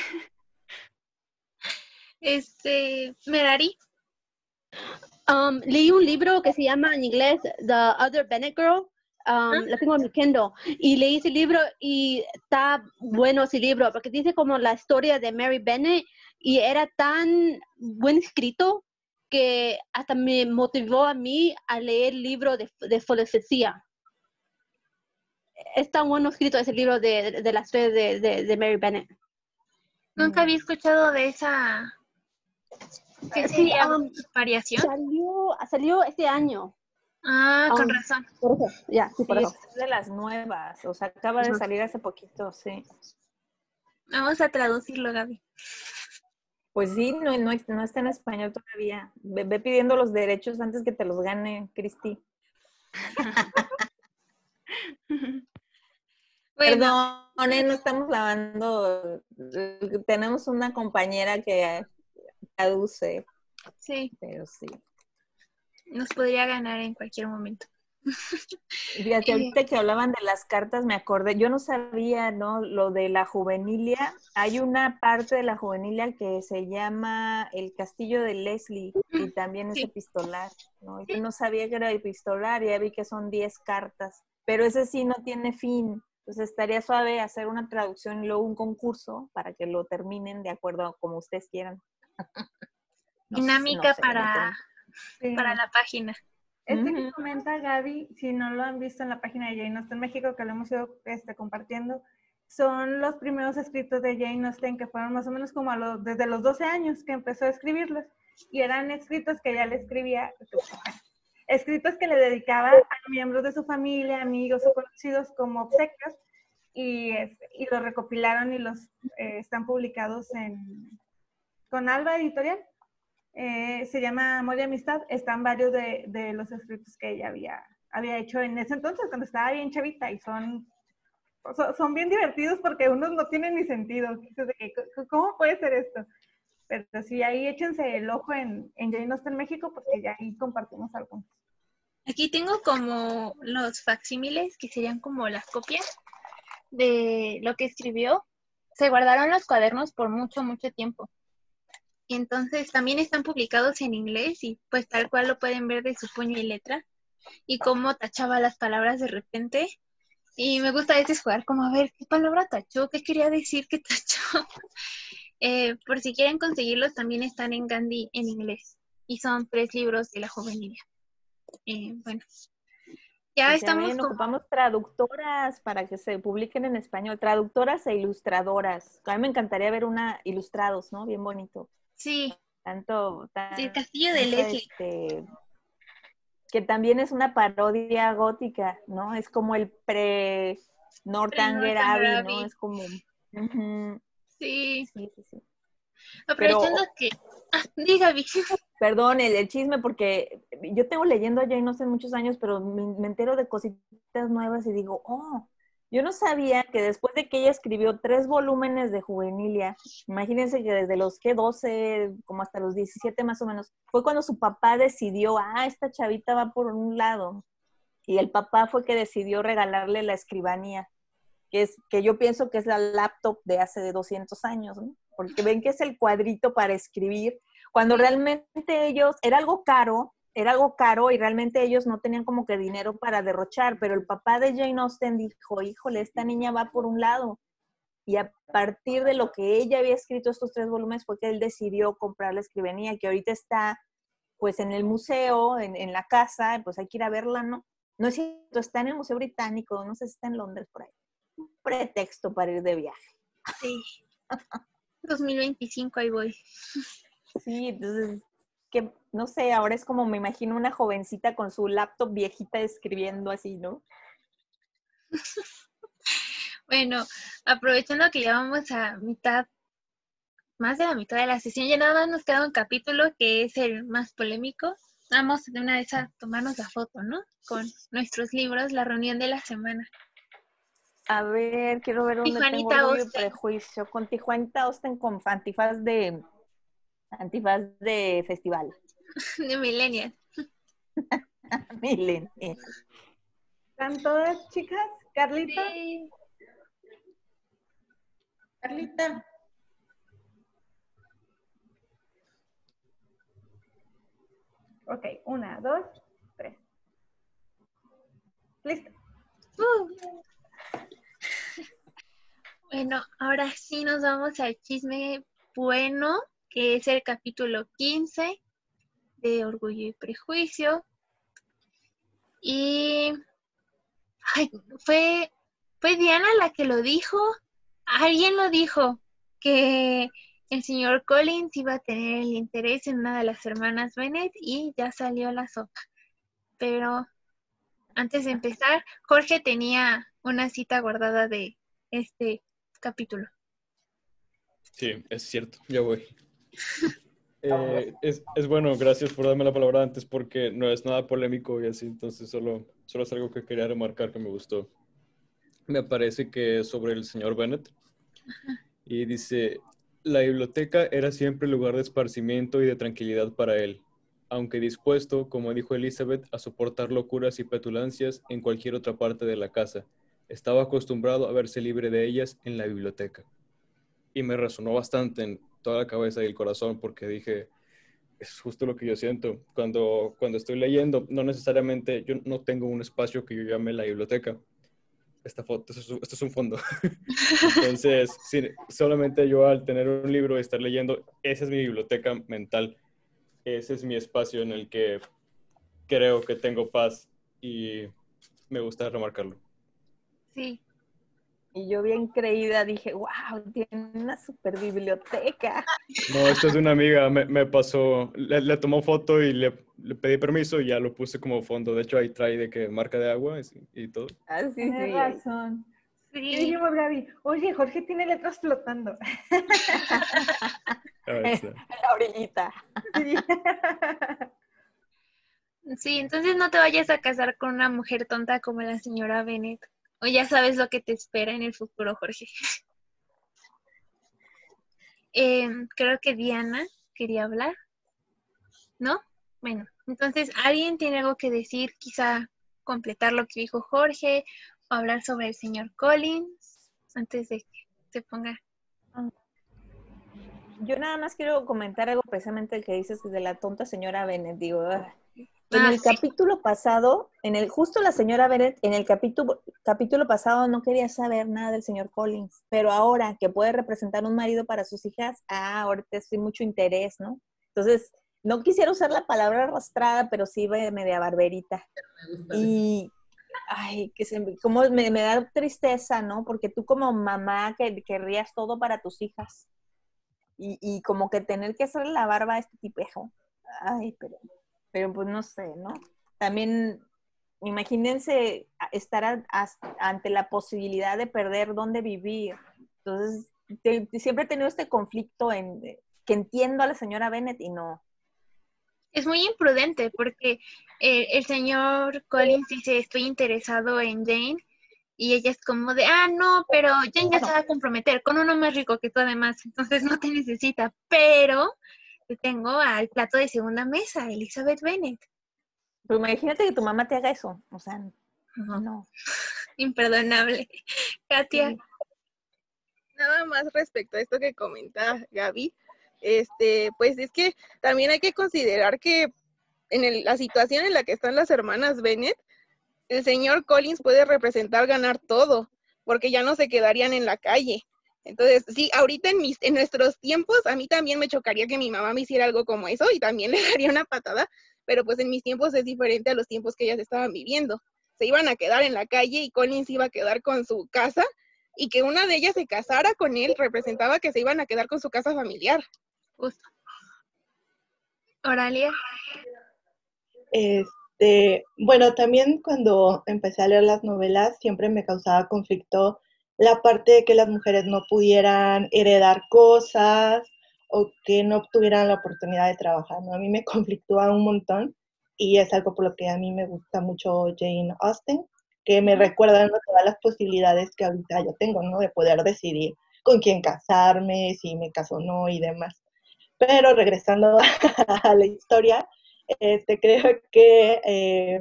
Speaker 1: Este, Merari.
Speaker 13: Um, leí un libro que se llama en inglés The Other Bennett Girl Um, lo tengo en mi Kindle y leí ese libro y está bueno ese libro porque dice como la historia de Mary Bennett y era tan buen escrito que hasta me motivó a mí a leer el libro de, de filosofía. Es tan bueno escrito ese libro de, de, la historia de, de, Mary Bennett.
Speaker 1: Nunca había escuchado de esa
Speaker 13: sí, um, variación. Salió, salió este año.
Speaker 1: Ah, con razón.
Speaker 13: ya, sí, por eso.
Speaker 5: Es de las nuevas, o sea, acaba de salir hace poquito, sí.
Speaker 1: Vamos a traducirlo, Gaby.
Speaker 5: Pues sí, no, no, está en español todavía. Ve, pidiendo los derechos antes que te los gane, Cristi. Perdón, no estamos lavando. Tenemos una compañera que traduce.
Speaker 1: Sí.
Speaker 5: Pero sí
Speaker 1: nos podría ganar en cualquier momento.
Speaker 5: Fíjate, ahorita que hablaban de las cartas, me acordé, yo no sabía, ¿no? Lo de la juvenilia. Hay una parte de la juvenilia que se llama El Castillo de Leslie y también es epistolar, ¿no? Yo no sabía que era epistolar, ya vi que son 10 cartas, pero ese sí no tiene fin. Entonces estaría suave hacer una traducción y luego un concurso para que lo terminen de acuerdo a como ustedes quieran.
Speaker 1: Dinámica para para la página.
Speaker 9: Este que comenta Gaby, si no lo han visto en la página de Jane Austen México, que lo hemos ido este, compartiendo, son los primeros escritos de Jane Austen, que fueron más o menos como a desde los 12 años que empezó a escribirlos. Y eran escritos que ella le escribía, escritos que le dedicaba a miembros de su familia, amigos o conocidos como obsequios, y, y los recopilaron y los eh, están publicados en, con Alba Editorial. Eh, se llama Amor y Amistad, están varios de, los escritos que ella había, había hecho en ese entonces, cuando estaba bien chavita, y son, son, bien divertidos porque unos no tienen ni sentido. ¿Cómo puede ser esto? Pero sí, ahí échense el ojo en, en Jane Austen México porque ya ahí compartimos algunos.
Speaker 1: Aquí tengo como los facsímiles, que serían como las copias de lo que escribió. Se guardaron los cuadernos por mucho, mucho tiempo. Entonces también están publicados en inglés y pues tal cual lo pueden ver de su puño y letra y cómo tachaba las palabras de repente. Y me gusta a veces jugar como a ver qué palabra tachó, qué quería decir que tachó. Eh, por si quieren conseguirlos, también están en Gandhi en inglés y son tres libros de la juvenil. Eh, bueno,
Speaker 5: ya estamos. ocupamos traductoras para que se publiquen en español, traductoras e ilustradoras. A mí me encantaría ver una ilustrados, ¿no? Bien bonito.
Speaker 1: Sí.
Speaker 5: Tanto.
Speaker 1: el castillo de Leslie.
Speaker 5: Este, que también es una parodia gótica, ¿no? Es como el pre Northanger Abbey, ¿no? Es como.
Speaker 1: sí. Sí, sí, sí. Aprovechando que. Ah, diga,
Speaker 5: Perdón, el, chisme, porque yo tengo leyendo a Jane hace muchos años, pero me, entero de cositas nuevas y digo, oh, yo no sabía que después de que ella escribió tres volúmenes de juvenilia, imagínense que desde los que 12, como hasta los 17 más o menos, fue cuando su papá decidió, ah, esta chavita va por un lado. Y el papá fue que decidió regalarle la escribanía, que es que yo pienso que es la laptop de hace 200 años, porque ven que es el cuadrito para escribir, cuando realmente ellos, era algo caro, era algo caro y realmente ellos no tenían como que dinero para derrochar, pero el papá de Jane Austen dijo, híjole, esta niña va por un lado. Y a partir de lo que ella había escrito estos tres volúmenes fue que él decidió comprar la escribenía, que ahorita está pues en el museo, en, en la casa, pues hay que ir a verla, ¿no? No es cierto, está en el Museo Británico, no sé si está en Londres por ahí. Un pretexto para ir de viaje.
Speaker 1: Sí. 2025, ahí voy.
Speaker 5: Sí, entonces, que no sé, ahora es como me imagino una jovencita con su laptop viejita escribiendo así, ¿no?
Speaker 1: bueno, aprovechando que ya vamos a mitad, más de la mitad de la sesión, ya nada más nos queda un capítulo que es el más polémico. Vamos de una vez a tomarnos la foto, ¿no? Con nuestros libros, la reunión de la semana.
Speaker 5: A ver, quiero ver dónde Tijuanita tengo el prejuicio. Con Tijuanita Austen con antifaz de antifaz de festival.
Speaker 1: De millennial.
Speaker 5: millennial.
Speaker 10: ¿Están todas chicas? Carlita.
Speaker 6: Carlita.
Speaker 10: Ok, una, dos, tres. Listo.
Speaker 1: Uh. Bueno, ahora sí nos vamos al chisme bueno, que es el capítulo 15 de Orgullo y Prejuicio. Y fue, fue Diana la que lo dijo. Alguien lo dijo, que el señor Collins iba a tener el interés en una de las hermanas Bennett y ya salió la sopa. Pero antes de empezar, Jorge tenía una cita guardada de este capítulo.
Speaker 12: Sí, es cierto, ya voy. Eh, es, es, bueno, gracias por darme la palabra antes porque no es nada polémico y así, entonces solo, solo es algo que quería remarcar que me gustó. Me parece que es sobre el señor Bennett y dice, la biblioteca era siempre lugar de esparcimiento y de tranquilidad para él, aunque dispuesto, como dijo Elizabeth, a soportar locuras y petulancias en cualquier otra parte de la casa estaba acostumbrado a verse libre de ellas en la biblioteca. Y me resonó bastante en toda la cabeza y el corazón porque dije, es justo lo que yo siento. Cuando, cuando estoy leyendo, no necesariamente, yo no tengo un espacio que yo llame la biblioteca. Esta foto, esto es, un fondo. Entonces, solamente yo al tener un libro y estar leyendo, esa es mi biblioteca mental. Ese es mi espacio en el que creo que tengo paz y me gusta remarcarlo.
Speaker 1: Sí.
Speaker 5: Y yo bien creída dije, wow, tiene una super biblioteca.
Speaker 12: No, esto es de una amiga, me, pasó, le, tomó foto y le, pedí permiso y ya lo puse como fondo. De hecho, ahí trae de que marca de agua y, todo.
Speaker 10: Ah, sí, Tienes razón. Sí. Y dijimos, Gaby, oye, Jorge tiene letras flotando.
Speaker 5: la orillita.
Speaker 1: Sí, entonces no te vayas a casar con una mujer tonta como la señora Bennett. O ya sabes lo que te espera en el futuro, Jorge. Em, creo que Diana quería hablar. ¿No? Bueno, entonces, ¿alguien tiene algo que decir? Quizá completar lo que dijo Jorge o hablar sobre el señor Collins antes de que se ponga.
Speaker 5: Yo nada más quiero comentar algo precisamente el que dices de la tonta señora Bennett. Digo, en ah, el capítulo pasado, en el justo la señora Bennett, en el capítulo, capítulo pasado no quería saber nada del señor Collins, pero ahora que puede representar un marido para sus hijas, ah, ahorita sí mucho interés, ¿no? Entonces, no quisiera usar la palabra arrastrada, pero sí media barberita. Y, ay, que se, como me, da tristeza, ¿no? Porque tú como mamá que querrías todo para tus hijas. Y, y como que tener que hacerle la barba a este tipejo. Ay, pero pero pues no sé, ¿no? También imagínense estar ante la posibilidad de perder dónde vivir. Entonces, siempre he tenido este conflicto en, que entiendo a la señora Bennett y no.
Speaker 1: Es muy imprudente porque eh, el señor Collins dice, estoy interesado en Jane, y ella es como de, ah, no, pero Jane ya se va a comprometer con uno más rico que tú además, entonces no te necesita, pero te tengo al plato de segunda mesa, Elizabeth Bennett.
Speaker 5: Pero imagínate que tu mamá te haga eso, o sea, no.
Speaker 1: Imperdonable. Katia.
Speaker 2: Nada más respecto a esto que comenta Gaby, este, pues es que también hay que considerar que en la situación en la que están las hermanas Bennett, el señor Collins puede representar ganar todo, porque ya no se quedarían en la calle. Entonces, sí, ahorita en, mis, en nuestros tiempos, a mí también me chocaría que mi mamá me hiciera algo como eso y también le daría una patada, pero pues en mis tiempos es diferente a los tiempos que ellas estaban viviendo. Se iban a quedar en la calle y Collins iba a quedar con su casa y que una de ellas se casara con él representaba que se iban a quedar con su casa familiar.
Speaker 1: Justo. Oralia.
Speaker 4: Este, bueno, también cuando empecé a leer las novelas siempre me causaba conflicto la parte de que las mujeres no pudieran heredar cosas o que no obtuvieran la oportunidad de trabajar, ¿no? A mí me conflictúa un montón y es algo por lo que a mí me gusta mucho Jane Austen, que me recuerda todas las posibilidades que ahorita yo tengo, ¿no? De poder decidir con quién casarme, si me caso o no y demás. Pero regresando a la historia, este, creo que eh,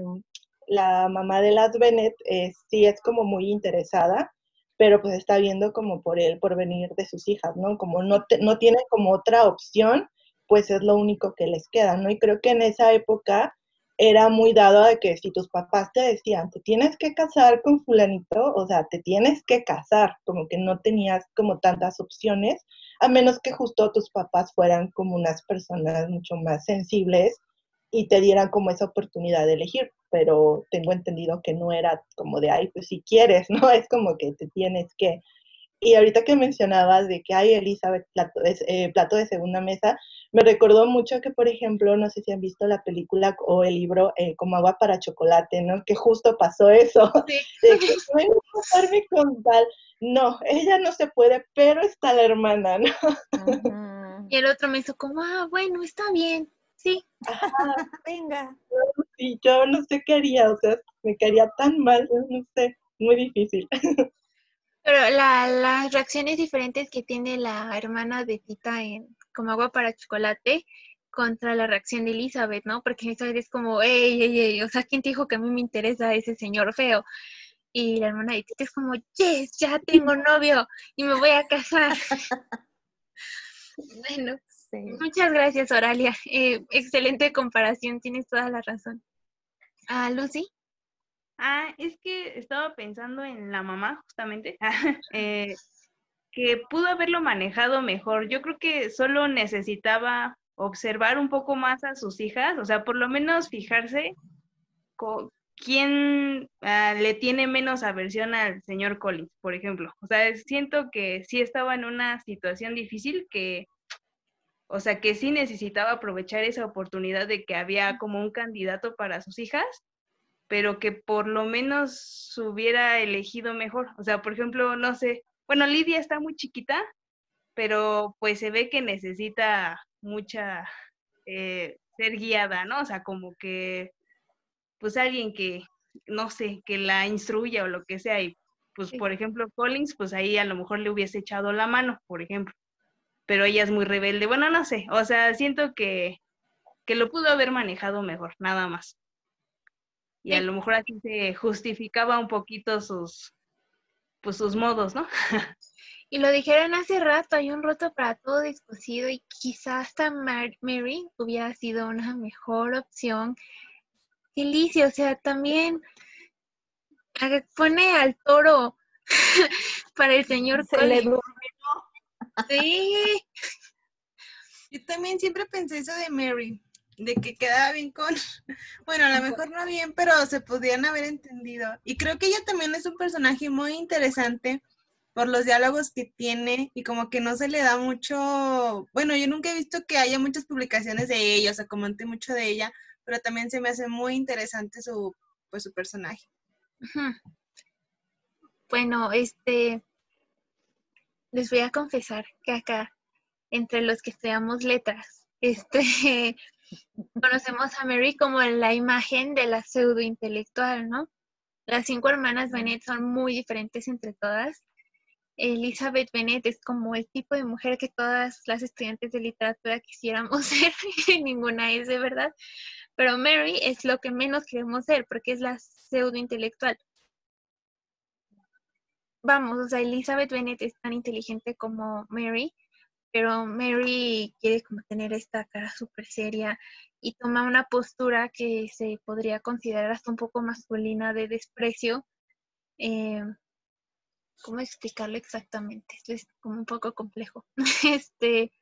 Speaker 4: la mamá de las Bennett eh, sí es como muy interesada pero pues está viendo como por el porvenir de sus hijas, ¿no? Como no, no tiene como otra opción, pues es lo único que les queda, ¿no? Y creo que en esa época era muy dado a que si tus papás te decían, te tienes que casar con fulanito, o sea, te tienes que casar, como que no tenías como tantas opciones, a menos que justo tus papás fueran como unas personas mucho más sensibles y te dieran como esa oportunidad de elegir, pero tengo entendido que no era como de, ay, pues si quieres, ¿no? Es como que te tienes que. Y ahorita que mencionabas de que hay Elizabeth plato de, eh, plato de segunda mesa, me recordó mucho que, por ejemplo, no sé si han visto la película o el libro eh, Como agua para chocolate, ¿no? Que justo pasó eso, sí. de que casarme con tal. No, ella no se puede, pero está la hermana, ¿no?
Speaker 1: Y el otro me hizo como, ah, bueno, está bien, sí,
Speaker 5: venga.
Speaker 4: Y yo no sé qué haría, o sea, me quedaría tan mal, no sé, muy difícil.
Speaker 1: Pero la, las reacciones diferentes que tiene la hermana de Tita en Como agua para chocolate contra la reacción de Elizabeth, ¿no? Porque Elizabeth es como, ey, ey, ey, o sea, ¿quién te dijo que a mí me interesa ese señor feo? Y la hermana de Tita es como, yes, ya tengo novio y me voy a casar. bueno, Muchas gracias, Oralia. Eh, excelente comparación, tienes toda la razón. Ah, Lucy.
Speaker 10: Ah, es que estaba pensando en la mamá, justamente, eh, que pudo haberlo manejado mejor. Yo creo que solo necesitaba observar un poco más a sus hijas, o sea, por lo menos fijarse con quién ah, le tiene menos aversión al señor Collins, por ejemplo. O sea, siento que sí estaba en una situación difícil que o sea, que sí necesitaba aprovechar esa oportunidad de que había como un candidato para sus hijas, pero que por lo menos hubiera elegido mejor. O sea, por ejemplo, no sé, bueno, Lidia está muy chiquita, pero pues se ve que necesita mucha eh, ser guiada, ¿no? O sea, como que, pues alguien que, no sé, que la instruya o lo que sea. Y pues, por ejemplo, Collins, pues ahí a lo mejor le hubiese echado la mano, por ejemplo pero ella es muy rebelde. Bueno, no sé, o sea, siento que, que lo pudo haber manejado mejor, nada más. Y a lo mejor así se justificaba un poquito sus, pues sus modos, ¿no?
Speaker 1: y lo dijeron hace rato, hay un roto para todo descosido y quizás hasta Mary hubiera sido una mejor opción. Felicia, o sea, también pone al toro para el señor
Speaker 5: Se le
Speaker 1: Sí.
Speaker 7: Yo también siempre pensé eso de Mary, de que quedaba bien con, bueno, a lo mejor no bien, pero se podían haber entendido. Y creo que ella también es un personaje muy interesante por los diálogos que tiene y como que no se le da mucho, bueno, yo nunca he visto que haya muchas publicaciones de ella, o sea, comenté mucho de ella, pero también se me hace muy interesante su, pues, su personaje.
Speaker 1: Bueno, este, les voy a confesar que acá entre los que estudiamos letras. Este, conocemos a Mary como la imagen de la pseudo intelectual, ¿no? Las cinco hermanas Bennett son muy diferentes entre todas. Elizabeth Bennett es como el tipo de mujer que todas las estudiantes de literatura quisiéramos ser, ninguna es de verdad. Pero Mary es lo que menos queremos ser porque es la pseudo intelectual. Vamos, o sea, Elizabeth Bennett es tan inteligente como Mary, pero Mary quiere como tener esta cara súper seria y toma una postura que se podría considerar hasta un poco masculina de desprecio. Eh, ¿Cómo explicarlo exactamente? Esto es como un poco complejo. este,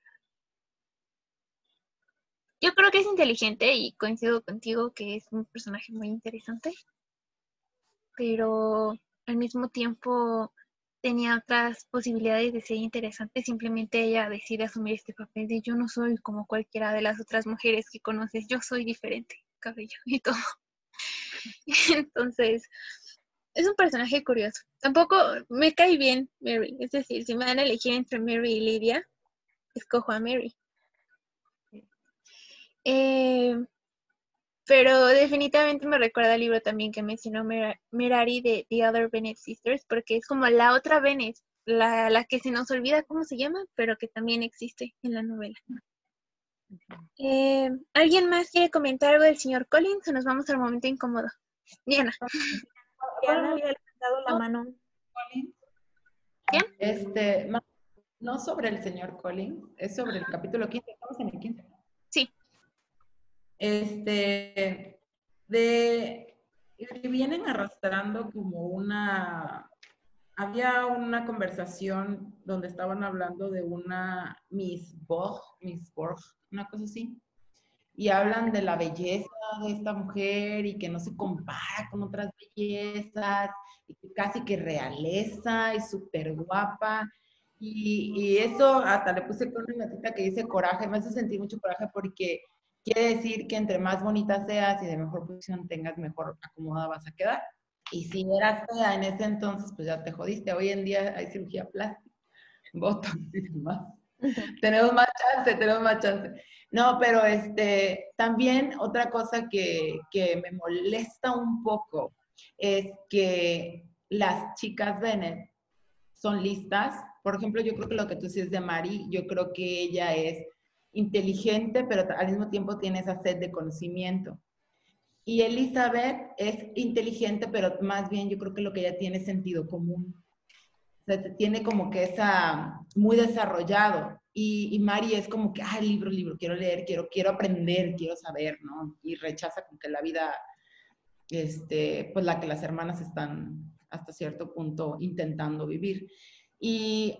Speaker 1: yo creo que es inteligente y coincido contigo que es un personaje muy interesante, pero al mismo tiempo tenía otras posibilidades de ser interesante, simplemente ella decide asumir este papel de yo no soy como cualquiera de las otras mujeres que conoces, yo soy diferente, cabello y todo. Entonces, es un personaje curioso. Tampoco me cae bien Mary, es decir, si me van a elegir entre Mary y Lydia, escojo a Mary. Eh, pero definitivamente me recuerda el libro también que mencionó Merari de The Other Bennett Sisters, porque es como la otra Bennett, la, la, que se nos olvida cómo se llama, pero que también existe en la novela. Eh, ¿Alguien más quiere comentar algo del señor Collins o nos vamos al momento incómodo? Diana.
Speaker 5: Diana había levantado la mano.
Speaker 6: ¿Quién? Este, no sobre el señor Collins, es sobre el capítulo 15, estamos en el 15. Este, de, que vienen arrastrando como una, había una conversación donde estaban hablando de una Miss Borg, Miss Borg, una cosa así, y hablan de la belleza de esta mujer y que no se compara con otras bellezas, y casi que realeza y súper guapa. Y, y, eso hasta le puse con una notita que dice coraje, me hace sentir mucho coraje porque Quiere decir que entre más bonita seas y de mejor posición tengas, mejor acomodada vas a quedar. Y si eras fea en ese entonces, pues ya te jodiste. Hoy en día hay cirugía plástica, botox y demás. tenemos más chance, tenemos más chance. No, pero este, también otra cosa que, que me molesta un poco es que las chicas Bennett son listas. Por ejemplo, yo creo que lo que tú dices de Mari, yo creo que ella es inteligente, pero al mismo tiempo tiene esa sed de conocimiento. Y Elizabeth es inteligente, pero más bien yo creo que lo que ella tiene es sentido común. O sea, tiene como que esa muy desarrollado. Y, y Mari es como que, ah, libro, libro, quiero leer, quiero, quiero aprender, quiero saber, ¿no? Y rechaza con que la vida, este, pues la que las hermanas están hasta cierto punto intentando vivir. Y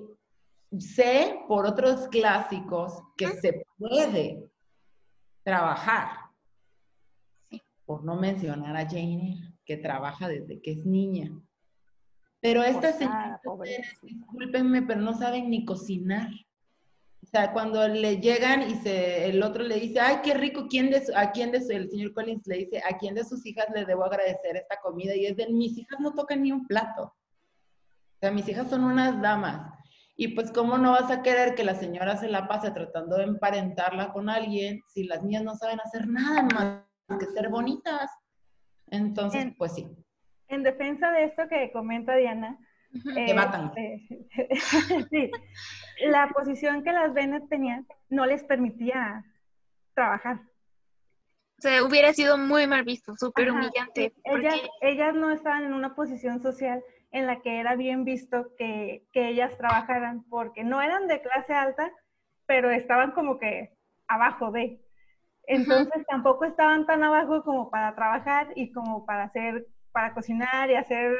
Speaker 6: sé por otros clásicos que se puede trabajar, por no mencionar a Jane, que trabaja desde que es niña. Pero estas señoras, discúlpenme, pero no saben ni cocinar. O sea, cuando le llegan y se, el otro le dice, ay, qué rico, ¿quién de ¿a quién de su, el señor Collins le dice, a quién de sus hijas le debo agradecer esta comida? Y es de, mis hijas no tocan ni un plato. O sea, mis hijas son unas damas. Y pues, ¿cómo no vas a querer que la señora se la pase tratando de emparentarla con alguien si las niñas no saben hacer nada más que ser bonitas? Entonces, pues sí.
Speaker 9: En defensa de esto que comenta Diana,
Speaker 6: que matan.
Speaker 9: Eh, sí, la posición que las Bennett tenían no les permitía trabajar.
Speaker 1: O sea, hubiera sido muy mal visto, súper humillante.
Speaker 9: Ellas, ellas no estaban en una posición social en la que era bien visto que, ellas trabajaran, porque no eran de clase alta, pero estaban como que abajo de. Entonces tampoco estaban tan abajo como para trabajar y como para hacer, para cocinar y hacer,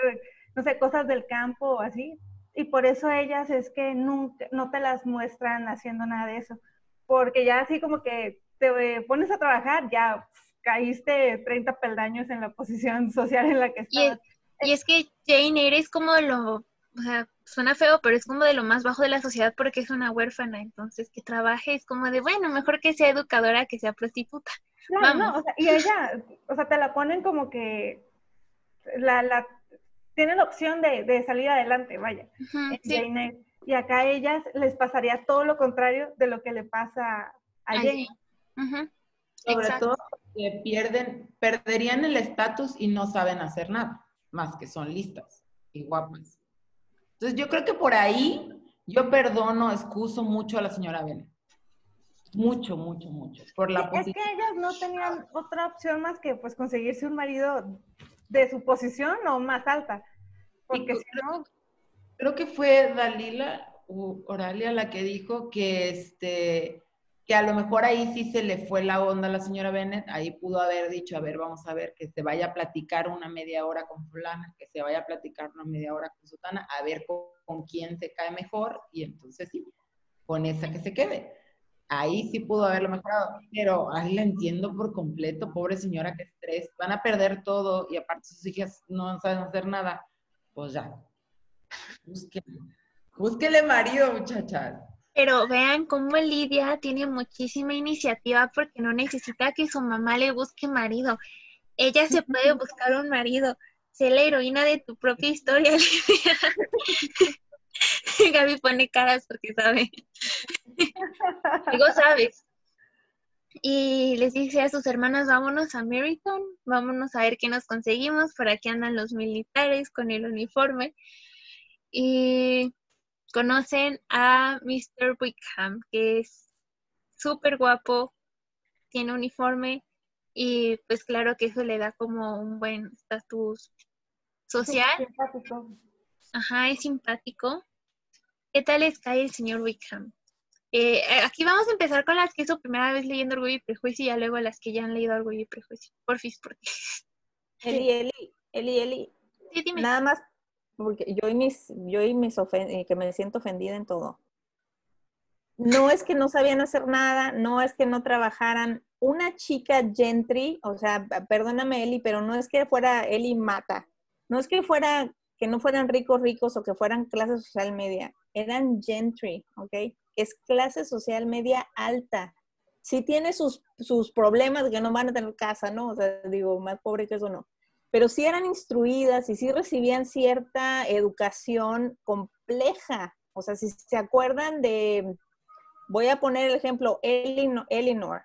Speaker 9: no sé, cosas del campo o así. Y por eso ellas es que nunca, no te las muestran haciendo nada de eso. Porque ya así como que te pones a trabajar, ya caíste 30 peldaños en la posición social en la que estabas.
Speaker 1: Y es que Jane Eyre es como lo, o sea, suena feo, pero es como de lo más bajo de la sociedad porque es una huérfana, entonces que trabaje es como de, bueno, mejor que sea educadora que sea prostituta.
Speaker 9: No, no, o sea, y ella, o sea, te la ponen como que la, la tiene la opción de, de salir adelante, vaya. Jane Eyre. y acá a ellas les pasaría todo lo contrario de lo que le pasa a Jane.
Speaker 6: Sobre todo que pierden, perderían el estatus y no saben hacer nada, más que son listas y guapas. Entonces yo creo que por ahí yo perdono, excuso mucho a la señora Bennett. Mucho, mucho, mucho. Por la
Speaker 9: es que ellas no tenían otra opción más que pues conseguirse un marido de su posición o más alta. Porque si no...
Speaker 6: Creo que fue Dalila o Oralia la que dijo que este a lo mejor ahí sí se le fue la onda a la señora Bennett, ahí pudo haber dicho, a ver, vamos a ver, que se vaya a platicar una media hora con fulana, que se vaya a platicar una media hora con sutana, a ver con, quién se cae mejor, y entonces sí, con esa que se quede ahí sí pudo haberlo mejorado, pero ahí la entiendo por completo, pobre señora, qué estrés, van a perder todo y aparte sus hijas no saben hacer nada, pues ya, búsquele, búsquele marido, muchachas.
Speaker 1: Pero vean cómo Lidia tiene muchísima iniciativa porque no necesita que su mamá le busque marido. Ella se puede buscar un marido. Sé la heroína de tu propia historia, Lidia. Gaby pone caras porque sabe. Digo, sabes. Y les dice a sus hermanas, vámonos a Meriton, vámonos a ver qué nos conseguimos. Por aquí andan los militares con el uniforme. Y conocen a Mr. Wickham, que es súper guapo, tiene uniforme y pues claro que eso le da como un buen estatus social. Ajá, es simpático. ¿Qué tal les cae el señor Wickham? Eh, eh, aquí vamos a empezar con las que es su primera vez leyendo Orgullo y Prejuicio y ya luego las que ya han leído Orgullo y Prejuicio. Porfis, porque.
Speaker 5: Eli, Eli, Eli, Eli. Sí, dime. Nada más, porque yo y mis, yo y mis que me siento ofendida en todo. No es que no sabían hacer nada, no es que no trabajaran. Una chica gentry, o sea, perdóname Eli, pero no es que fuera Eli mata, no es que fuera, que no fueran ricos ricos o que fueran clase social media, eran gentry, ¿ok? es clase social media alta. Sí tiene sus, sus problemas que no van a tener casa, ¿no? O sea, digo, más pobre que eso no. Pero sí eran instruidas y sí recibían cierta educación compleja. O sea, si se acuerdan de, voy a poner el ejemplo, Eleanor.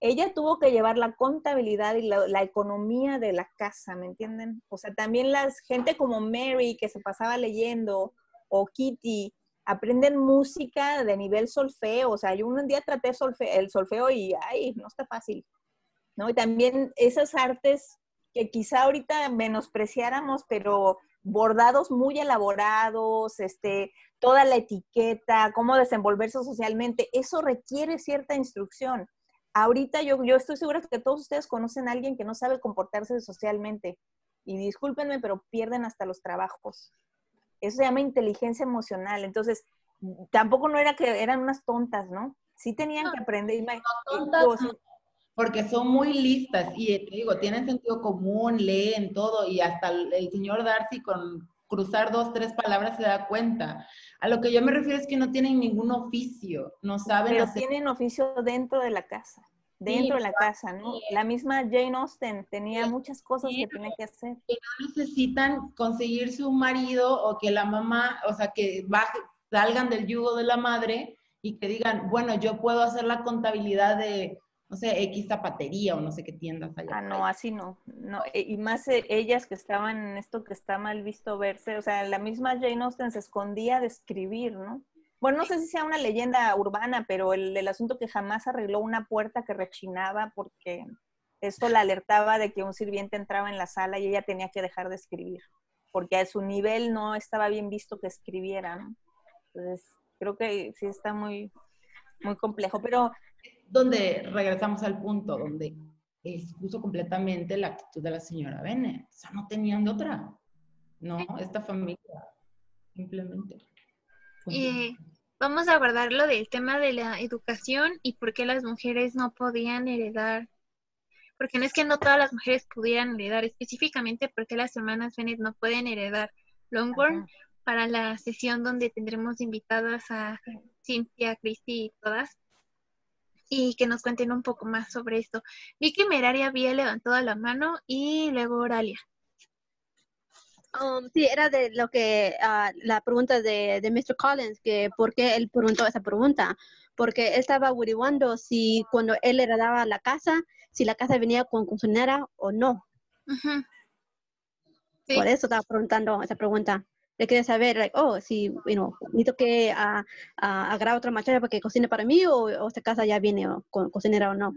Speaker 5: Ella tuvo que llevar la contabilidad y la, economía de la casa, ¿me entienden? O sea, también la gente como Mary que se pasaba leyendo o Kitty, aprenden música de nivel solfeo, o sea, yo un día traté el solfeo y, ay, no está fácil, ¿no? Y también esas artes que quizá ahorita menospreciáramos, pero bordados muy elaborados, este, toda la etiqueta, cómo desenvolverse socialmente, eso requiere cierta instrucción. Ahorita yo, yo estoy segura que todos ustedes conocen a alguien que no sabe comportarse socialmente. Y discúlpenme, pero pierden hasta los trabajos. Eso se llama inteligencia emocional. Entonces, tampoco no era que eran unas tontas, ¿no? Sí tenían que aprender.
Speaker 6: Porque son muy listas y te digo, tienen sentido común, leen todo y hasta el, señor Darcy con cruzar dos, tres palabras se da cuenta. A lo que yo me refiero es que no tienen ningún oficio, no saben
Speaker 5: Pero tienen oficio dentro de la casa, dentro de la casa, ¿no? La misma Jane Austen tenía muchas cosas que tenía que hacer.
Speaker 6: Que no necesitan conseguirse un marido o que la mamá, o sea, que baje, salgan del yugo de la madre y que digan, bueno, yo puedo hacer la contabilidad de, no sé, X zapatería o no sé qué tiendas
Speaker 5: allá. Ah, no, así no. no. E, y más eh, ellas que estaban en esto que está mal visto verse, o sea, la misma Jane Austen se escondía de escribir, ¿no? Bueno, no sé si sea una leyenda urbana, pero el, el asunto que jamás arregló una puerta que rechinaba porque esto la alertaba de que un sirviente entraba en la sala y ella tenía que dejar de escribir, porque a su nivel no estaba bien visto que escribiera, ¿no? Entonces, creo que sí está muy, muy complejo, pero...
Speaker 6: Donde regresamos al punto donde expuso completamente la actitud de la señora Bennett. O sea, no tenían de otra. No, esta familia, simplemente.
Speaker 1: Vamos a guardar lo del tema de la educación y por qué las mujeres no podían heredar. Porque no es que no todas las mujeres pudieran heredar, específicamente porque las hermanas Bennett no pueden heredar. Longbourn para la sesión donde tendremos invitadas a Cintia, Cristi y todas, y que nos cuenten un poco más sobre esto. Vi que Meraria había levantado la mano y luego Oralia.
Speaker 13: Um, sí, era de lo que ah, la pregunta de, de Mr. Collins, que por qué él preguntó esa pregunta. Porque él estaba averiguando si cuando él heredaba la casa, si la casa venía con cocinera o no. Por eso estaba preguntando esa pregunta. Le quería saber, like, oh, si, you know, necesito que uh, agarrar otra muchacha para que cocine para mí o, o esta casa ya viene con cocinera o no.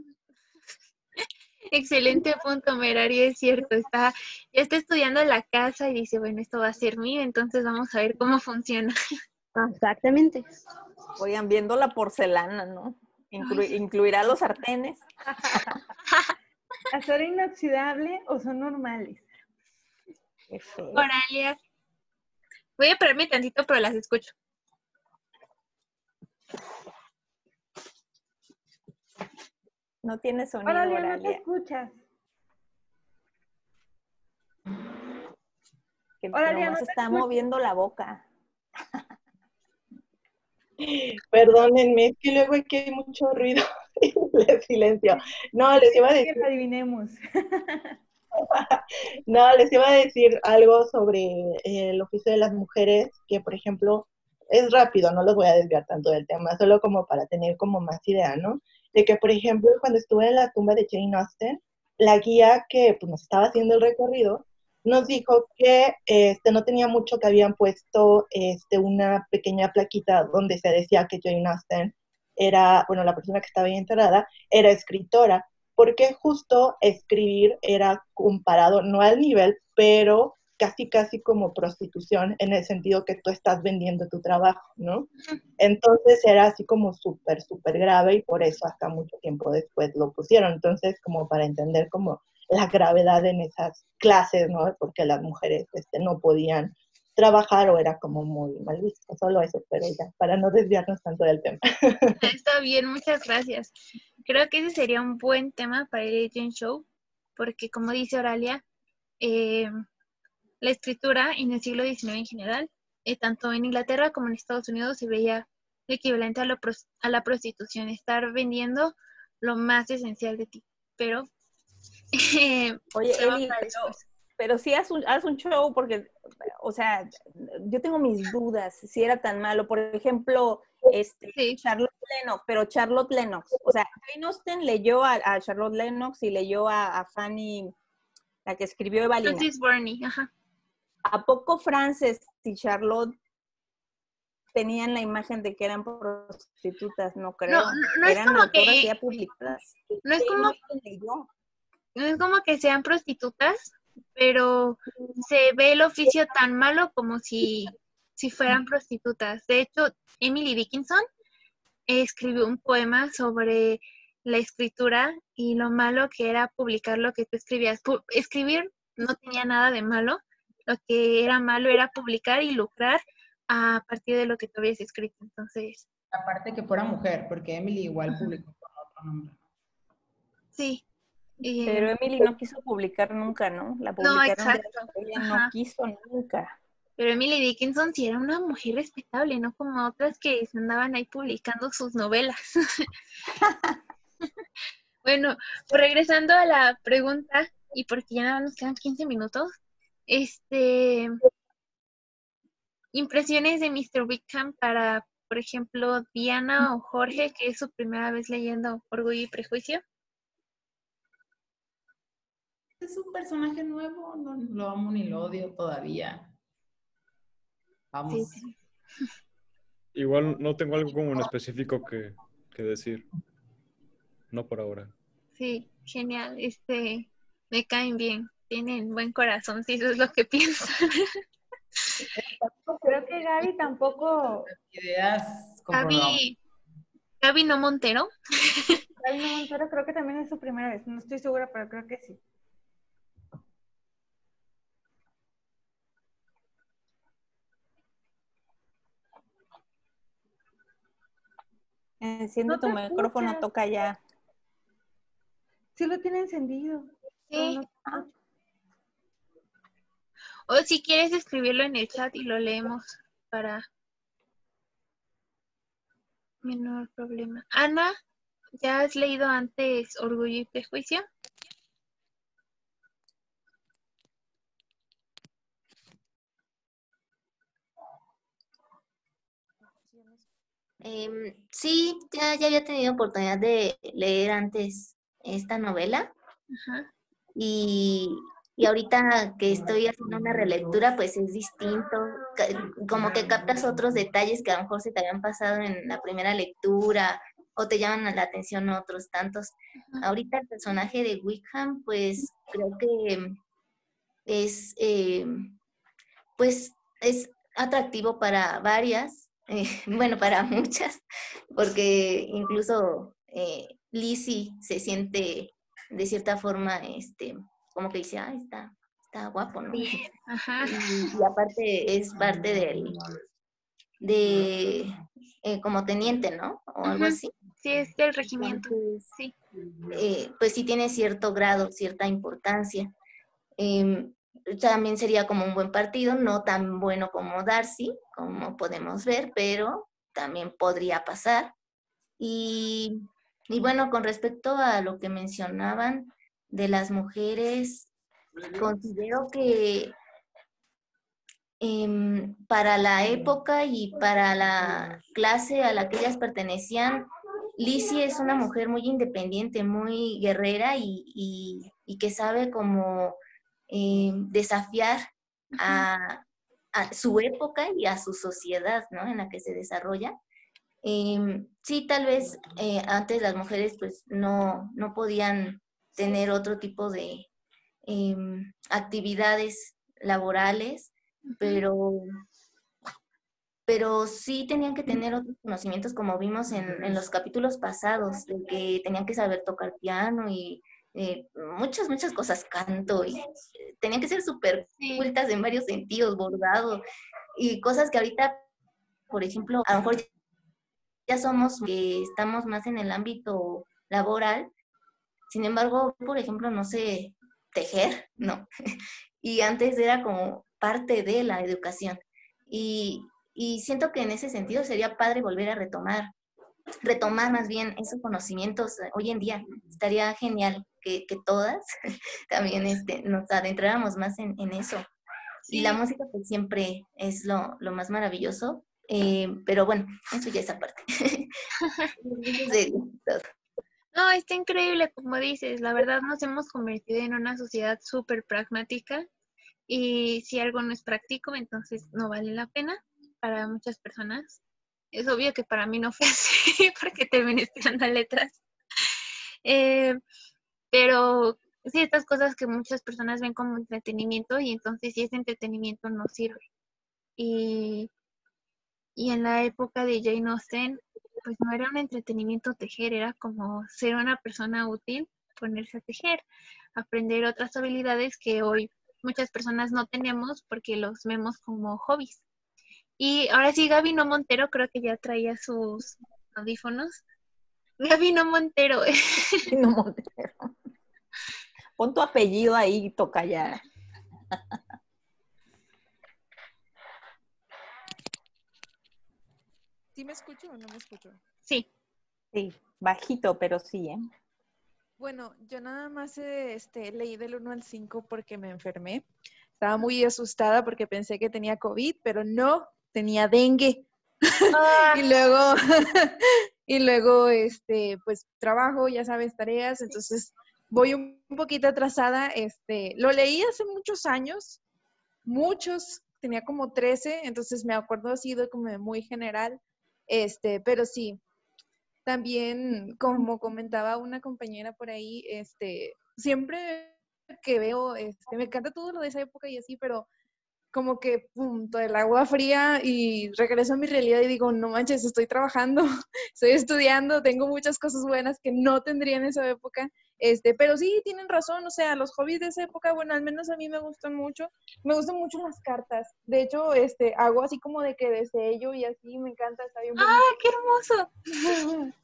Speaker 1: Excelente punto, Merari, es cierto. Está, ya está estudiando la casa y dice, bueno, esto va a ser mío, entonces vamos a ver cómo funciona.
Speaker 13: Exactamente.
Speaker 5: Vayan viendo la porcelana, ¿no? ¿Incluirá los sartenes?
Speaker 9: ¿Acero inoxidable o son normales?
Speaker 1: Oralia. Voy a pararme tantito, pero las escucho.
Speaker 5: No tiene sonido,
Speaker 9: Oralia,
Speaker 5: Oralia.
Speaker 9: no te escuchas.
Speaker 5: Que
Speaker 9: Oralia, no te
Speaker 5: está
Speaker 9: escucho.
Speaker 5: moviendo la boca.
Speaker 4: Perdónenme, es que luego aquí hay mucho ruido y le silencio. No, les iba a decir,
Speaker 9: Que lo adivinemos.
Speaker 4: no, les iba a decir algo sobre eh, el oficio de las mujeres, que por ejemplo, es rápido, no los voy a desviar tanto del tema, solo como para tener como más idea, ¿no? De que, por ejemplo, cuando estuve en la tumba de Jane Austen, la guía que pues, nos estaba haciendo el recorrido nos dijo que este, no tenía mucho que habían puesto este, una pequeña plaquita donde se decía que Jane Austen era, bueno, la persona que estaba ahí enterrada, era escritora, porque justo escribir era comparado, no al nivel, pero casi, casi como prostitución, en el sentido que tú estás vendiendo tu trabajo, ¿no? Entonces era así como súper, súper grave y por eso hasta mucho tiempo después lo pusieron. Entonces, como para entender como la gravedad en esas clases, ¿no? Porque las mujeres este, no podían trabajar o era como muy mal visto, solo eso, pero ya, para no desviarnos tanto del tema.
Speaker 1: Está bien, muchas gracias. Creo que ese sería un buen tema para el Agent Show, porque como dice Oralia, eh, la escritura en el siglo XIX en general, eh, tanto en Inglaterra como en Estados Unidos, se veía equivalente a, lo pros- a la prostitución, estar vendiendo lo más esencial de ti. Pero, eh,
Speaker 5: Oye, Eli, pero,
Speaker 1: después.
Speaker 5: Pero sí haz un, haz un show porque, o sea, yo tengo mis dudas si era tan malo. Por ejemplo, este, Charlotte Lennox, pero Charlotte Lennox, o sea, Jane Austen leyó a, a Charlotte Lennox y leyó a, a Fanny, la que escribió Evalina.
Speaker 1: Burney, ajá.
Speaker 5: ¿A poco Frances y Charlotte tenían la imagen de que eran prostitutas? No creo.
Speaker 1: No, no, no es
Speaker 5: eran
Speaker 1: como que-
Speaker 5: ya publicadas.
Speaker 1: No es como no es como que sean prostitutas, pero se ve el oficio tan malo como si, si fueran prostitutas. De hecho, Emily Dickinson escribió un poema sobre la escritura y lo malo que era publicar lo que tú escribías. Escribir no tenía nada de malo, lo que era malo era publicar y lucrar a partir de lo que tú habías escrito. Entonces,
Speaker 6: Aparte que fuera mujer, porque Emily igual publicó con otro nombre.
Speaker 1: sí. Y,
Speaker 5: Pero Emily no quiso publicar nunca, ¿no? La
Speaker 1: No,
Speaker 5: publicaron
Speaker 1: exacto.
Speaker 5: ella no quiso nunca.
Speaker 1: Pero Emily Dickinson sí era una mujer respetable, no como otras que se andaban ahí publicando sus novelas. bueno, pues regresando a la pregunta, y porque ya nada nos quedan 15 minutos, este impresiones de Mr. Wickham para, por ejemplo, Diana o Jorge, que es su primera vez leyendo Orgullo y Prejuicio.
Speaker 6: Es un personaje nuevo, no lo amo ni lo odio todavía. Vamos.
Speaker 12: Igual no tengo algo como en específico que, que decir. No por ahora.
Speaker 1: Sí, genial. Este, me caen bien, tienen buen corazón, si eso es lo que piensan.
Speaker 9: Creo que Gaby tampoco.
Speaker 6: Ideas
Speaker 1: Gaby, Gaby no Montero.
Speaker 9: Gaby no Montero creo que también es su primera vez. No estoy segura, pero creo que sí.
Speaker 5: Enciende
Speaker 9: no
Speaker 5: tu micrófono, toca ya.
Speaker 9: Sí lo tiene encendido.
Speaker 1: Sí. Ah. O si quieres escribirlo en el chat y lo leemos para menor problema. Ana, ¿ya has leído antes Orgullo y Prejuicio?
Speaker 8: Em, sí, ya, ya había tenido oportunidad de leer antes esta novela. Y, y ahorita que estoy haciendo una relectura, pues es distinto, como que captas otros detalles que a lo mejor se te habían pasado en la primera lectura o te llaman la atención otros tantos. Ahorita el personaje de Wickham, pues creo que es, eh, pues es atractivo para varias, eh, bueno, para muchas, porque incluso eh, Lizzie se siente de cierta forma, este, como que dice, ah, está, está guapo, ¿no? Ajá. Y, aparte es parte del, de, eh, como teniente, ¿no? O algo así.
Speaker 1: Sí, es del regimiento, sí.
Speaker 8: Eh, pues sí tiene cierto grado, cierta importancia. Em, también sería como un buen partido, no tan bueno como Darcy, como podemos ver, pero también podría pasar. Y, y bueno, con respecto a lo que mencionaban de las mujeres, considero que em, para la época y para la clase a la que ellas pertenecían, Lizzie es una mujer muy independiente, muy guerrera y, que sabe cómo em, desafiar a, su época y a su sociedad ¿no? en la que se desarrolla. Em, sí, tal vez eh, antes las mujeres pues no, no podían tener otro tipo de em, actividades laborales, pero, pero sí tenían que tener otros conocimientos, como vimos en, los capítulos pasados, de que tenían que saber tocar piano y eh, muchas, muchas cosas, canto, y tenían que ser súper cultas en varios sentidos, bordado, y cosas que ahorita, por ejemplo, a lo mejor ya somos que estamos más en el ámbito laboral, sin embargo, por ejemplo, no sé tejer, no. Y antes era como parte de la educación. Y, siento que en ese sentido sería padre volver a retomar, retomar más bien esos conocimientos hoy en día. Estaría genial que, todas también este, nos adentráramos más en, eso. Y la música pues siempre es lo, más maravilloso, eh, pero bueno, eso ya es aparte.
Speaker 1: No, está increíble, como dices, la verdad nos hemos convertido en una sociedad súper pragmática y si algo no es práctico, entonces no vale la pena para muchas personas. Es obvio que para mí no fue así porque terminé estudiando letras. Eh, pero sí, estas cosas que muchas personas ven como entretenimiento y entonces si ese entretenimiento no sirve. Y, y en la época de Jane Austen, pues no era un entretenimiento tejer, era como ser una persona útil, ponerse a tejer, aprender otras habilidades que hoy muchas personas no tenemos porque los vemos como hobbies. Y ahora sí, Gabino Montero creo que ya traía sus audífonos. Gabino Montero. Gabino Montero.
Speaker 5: Pon tu apellido ahí, toca ya.
Speaker 14: ¿Sí me escucho o no me escucho?
Speaker 1: Sí.
Speaker 5: Sí, bajito, pero sí, ¿eh?
Speaker 14: Bueno, yo nada más este, leí del 1 al 5 porque me enfermé. Estaba muy asustada porque pensé que tenía COVID, pero no, tenía dengue. Ah. y luego, y luego, este, pues trabajo, ya sabes, tareas, entonces voy un poquito atrasada. Este, lo leí hace muchos años, muchos, tenía como 13, entonces me acuerdo así de como muy general. Este, pero sí, también, como comentaba una compañera por ahí, este, siempre que veo, este, me encanta todo lo de esa época y así, pero como que punto el agua fría y regreso a mi realidad y digo, no manches, estoy trabajando, estoy estudiando, tengo muchas cosas buenas que no tendría en esa época. Este, pero sí, tienen razón, o sea, los hobbies de esa época, bueno, al menos a mí me gustan mucho, me gustan mucho las cartas. De hecho, este, hago así como de que desde ello y así, me encanta, está bien
Speaker 1: ¡Ah, qué hermoso!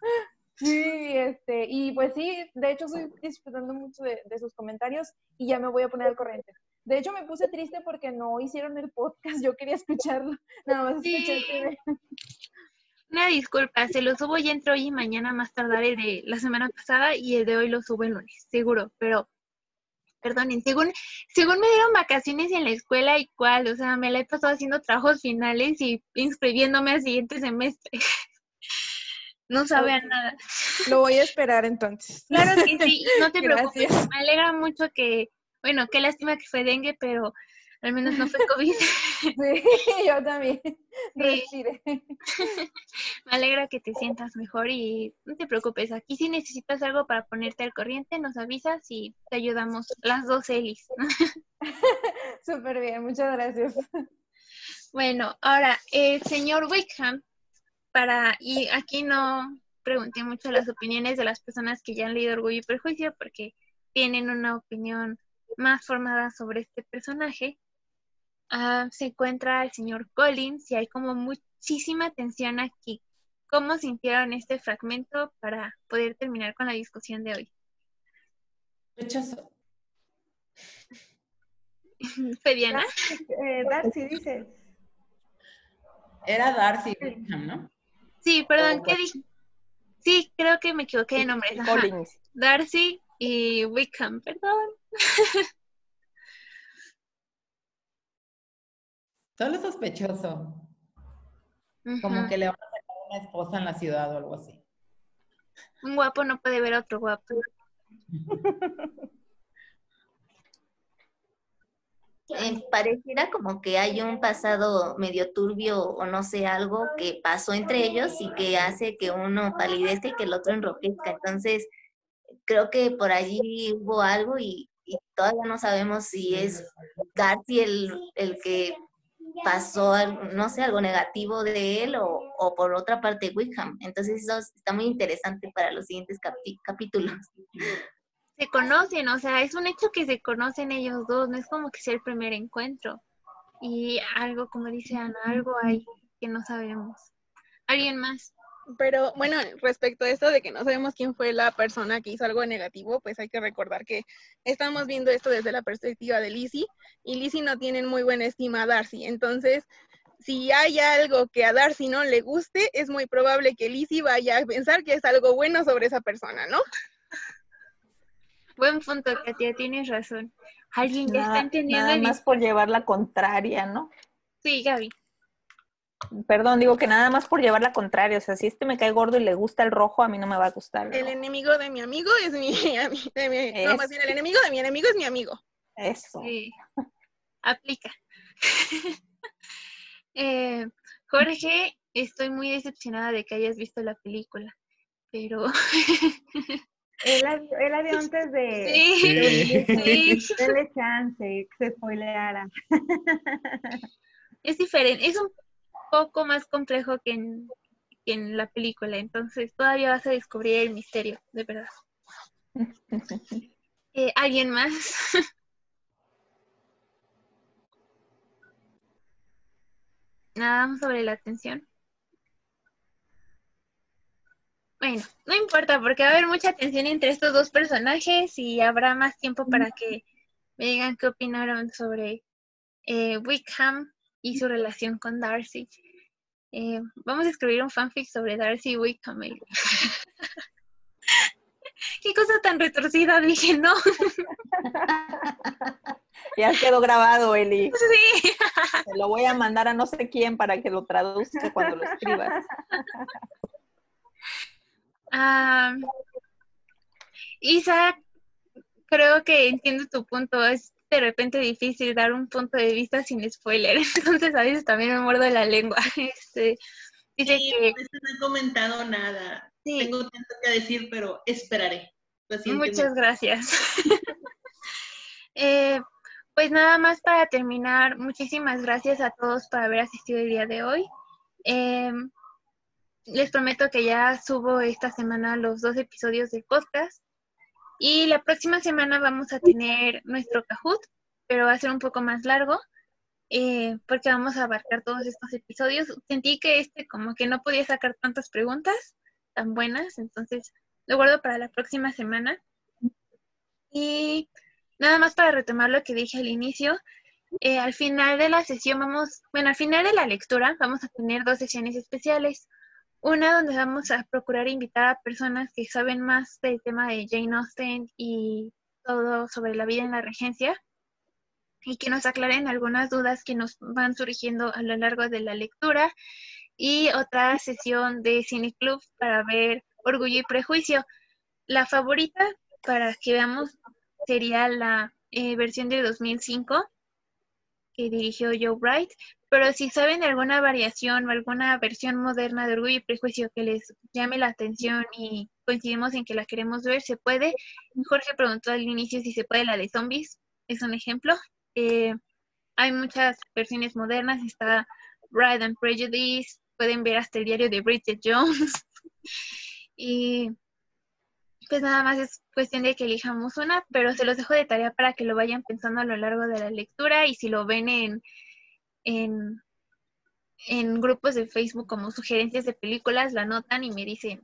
Speaker 14: sí, este, y pues sí, de hecho estoy disfrutando mucho de, de sus comentarios y ya me voy a poner al corriente. De hecho, me puse triste porque no hicieron el podcast. Yo quería escucharlo. Nada más escuché
Speaker 1: Una disculpa, se lo subo y entro hoy y mañana más tardar el de la semana pasada y el de hoy lo subo el lunes, seguro. Pero perdonen, según, según me dieron vacaciones en la escuela y cuál, o sea, me la he pasado haciendo trabajos finales y inscribiéndome al siguiente semestre. no sabe nada.
Speaker 2: Lo voy a esperar entonces.
Speaker 1: Claro que sí, no te preocupes. Me alegra mucho que, bueno, qué lástima que fue dengue, pero al menos no fue COVID.
Speaker 10: Sí, yo también. Me
Speaker 1: alegra que te sientas mejor y no te preocupes. Aquí si necesitas algo para ponerte al corriente, nos avisas y te ayudamos las dos Elis.
Speaker 10: Súper bien, muchas gracias.
Speaker 1: Bueno, ahora, el señor Wickham, para, y aquí no pregunté mucho las opiniones de las personas que ya han leído Orgullo y Prejuicio porque tienen una opinión más formada sobre este personaje. Ah, se encuentra el señor Collins y hay como muchísima tensión aquí. ¿Cómo sintieron este fragmento para poder terminar con la discusión de hoy?
Speaker 6: Rechazo.
Speaker 1: Fediana.
Speaker 9: Eh, Darcy dice.
Speaker 6: Era Darcy, ¿no?
Speaker 1: Sí, perdón, ¿qué dije? Sí, creo que me equivoqué de nombre.
Speaker 5: Collins.
Speaker 1: Darcy y Wickham, perdón.
Speaker 6: Solo sospechoso. Como que le van a sacar una esposa en la ciudad o algo así.
Speaker 1: Un guapo no puede ver a otro guapo.
Speaker 8: Eh, pareciera como que hay un pasado medio turbio o no sé, algo que pasó entre ellos y que hace que uno palidezca y que el otro enroquezca. Entonces, creo que por allí hubo algo y, y todavía no sabemos si es Garty el, el que pasó, no sé, algo negativo de él o, por otra parte Wickham. Entonces eso está muy interesante para los siguientes capítulos.
Speaker 1: Se conocen, o sea, es un hecho que se conocen ellos dos, no es como que sea el primer encuentro. Y algo, como dice Ana, algo hay que no sabemos. ¿Alguien más?
Speaker 2: Pero bueno, respecto a esto de que no sabemos quién fue la persona que hizo algo negativo, pues hay que recordar que estamos viendo esto desde la perspectiva de Lizzie y Lizzie no tiene muy buena estima a Darcy. Entonces, si hay algo que a Darcy no le guste, es muy probable que Lizzie vaya a pensar que es algo bueno sobre esa persona, ¿no?
Speaker 1: Buen punto, Katia, tienes razón. Alguien que está entendiendo.
Speaker 5: Nada más por llevar la contraria, ¿no?
Speaker 1: Sí, Gaby.
Speaker 5: Perdón, digo que nada más por llevar la contraria. O sea, si este me cae gordo y le gusta el rojo, a mí no me va a gustar.
Speaker 2: El enemigo de mi amigo es mi, No, más bien, el enemigo de mi enemigo es mi amigo.
Speaker 5: Eso.
Speaker 1: Sí. Aplica. Eh, Jorge, estoy muy decepcionada de que hayas visto la película, pero...
Speaker 9: Él la, vio antes de...
Speaker 1: Sí, sí.
Speaker 9: Dele chance, que se spoileara.
Speaker 1: Es diferente, es un poco más complejo que en, en la película, entonces todavía vas a descubrir el misterio, de verdad. Eh, ¿Alguien más? Nada más sobre la atención. Bueno, no importa porque va a haber mucha tensión entre estos dos personajes y habrá más tiempo para que me digan qué opinaron sobre eh, Wickham y su relación con Darcy. Eh, vamos a escribir un fanfic sobre Darcy Wickham. Qué cosa tan retorcida, dije, no.
Speaker 5: Ya quedó grabado, Eli.
Speaker 1: Sí.
Speaker 5: Te lo voy a mandar a no sé quién para que lo traduzca cuando lo escribas.
Speaker 1: Ah, Isa, creo que entiendo tu punto. Es de repente difícil dar un punto de vista sin spoiler. Entonces a veces también me muerdo la lengua. Este, dice que...
Speaker 3: No he comentado nada. Tengo tanto que decir, pero esperaré.
Speaker 1: Muchas gracias. Eh, pues nada más para terminar, muchísimas gracias a todos por haber asistido el día de hoy. Em, les prometo que ya subo esta semana los dos episodios del podcast. Y la próxima semana vamos a tener nuestro Kahoot, pero va a ser un poco más largo, eh, porque vamos a abarcar todos estos episodios. Sentí que este como que no podía sacar tantas preguntas tan buenas, entonces lo guardo para la próxima semana. Y nada más para retomar lo que dije al inicio, eh, al final de la sesión vamos, bueno, al final de la lectura vamos a tener dos sesiones especiales. Una donde vamos a procurar invitar a personas que saben más del tema de Jane Austen y todo sobre la vida en la regencia y que nos aclaren algunas dudas que nos van surgiendo a lo largo de la lectura y otra sesión de Cine Club para ver Orgullo y Prejuicio. La favorita para que veamos sería la eh, versión de 2005 que dirigió Joe Bright, pero si saben de alguna variación o alguna versión moderna de Orgullo y Prejuicio que les llame la atención y coincidimos en que la queremos ver, se puede. Jorge preguntó al inicio si se puede la de zombies, es un ejemplo. Eh, hay muchas versiones modernas, está Bride and Prejudice, pueden ver hasta el diario de Bridget Jones. y pues nada más es cuestión de que elijamos una, pero se los dejo de tarea para que lo vayan pensando a lo largo de la lectura y si lo ven en, en, en grupos de Facebook como sugerencias de películas, la anotan y me dicen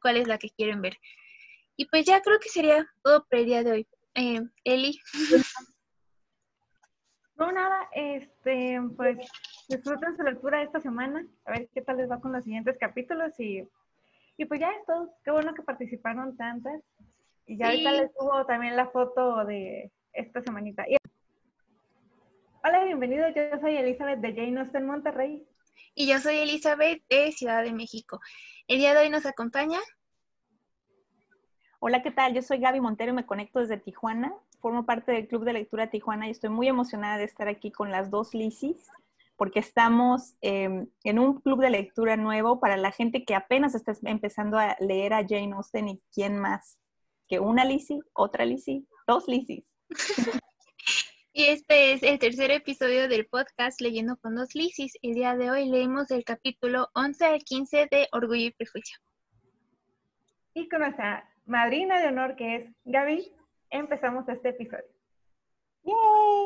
Speaker 1: cuál es la que quieren ver. Y pues ya creo que sería todo por el día de hoy. Eh, Eli.
Speaker 9: No, nada, este, pues disfruten su lectura esta semana, a ver qué tal les va con los siguientes capítulos y, y pues ya es todo. Qué bueno que participaron tantas. Y ya ahorita les subo también la foto de esta semanita. Hola, bienvenidos. Yo soy Elizabeth de Jane Austen Monterrey.
Speaker 1: Y yo soy Elizabeth de Ciudad de México. El día de hoy nos acompaña.
Speaker 5: Hola, ¿qué tal? Yo soy Gaby Montero y me conecto desde Tijuana. Formo parte del Club de Lectura Tijuana y estoy muy emocionada de estar aquí con las dos Lisis porque estamos em, en un club de lectura nuevo para la gente que apenas está empezando a leer a Jane Austen y quién más que una Lizzie, otra Lizzie, dos Lizzys.
Speaker 1: Y este es el tercer episodio del podcast Leyendo con dos Lisis. El día de hoy leemos el capítulo 11 al 15 de Orgullo y Prejuicio.
Speaker 9: Y con nuestra madrina de honor que es Gaby, empezamos este episodio. ¡Yay!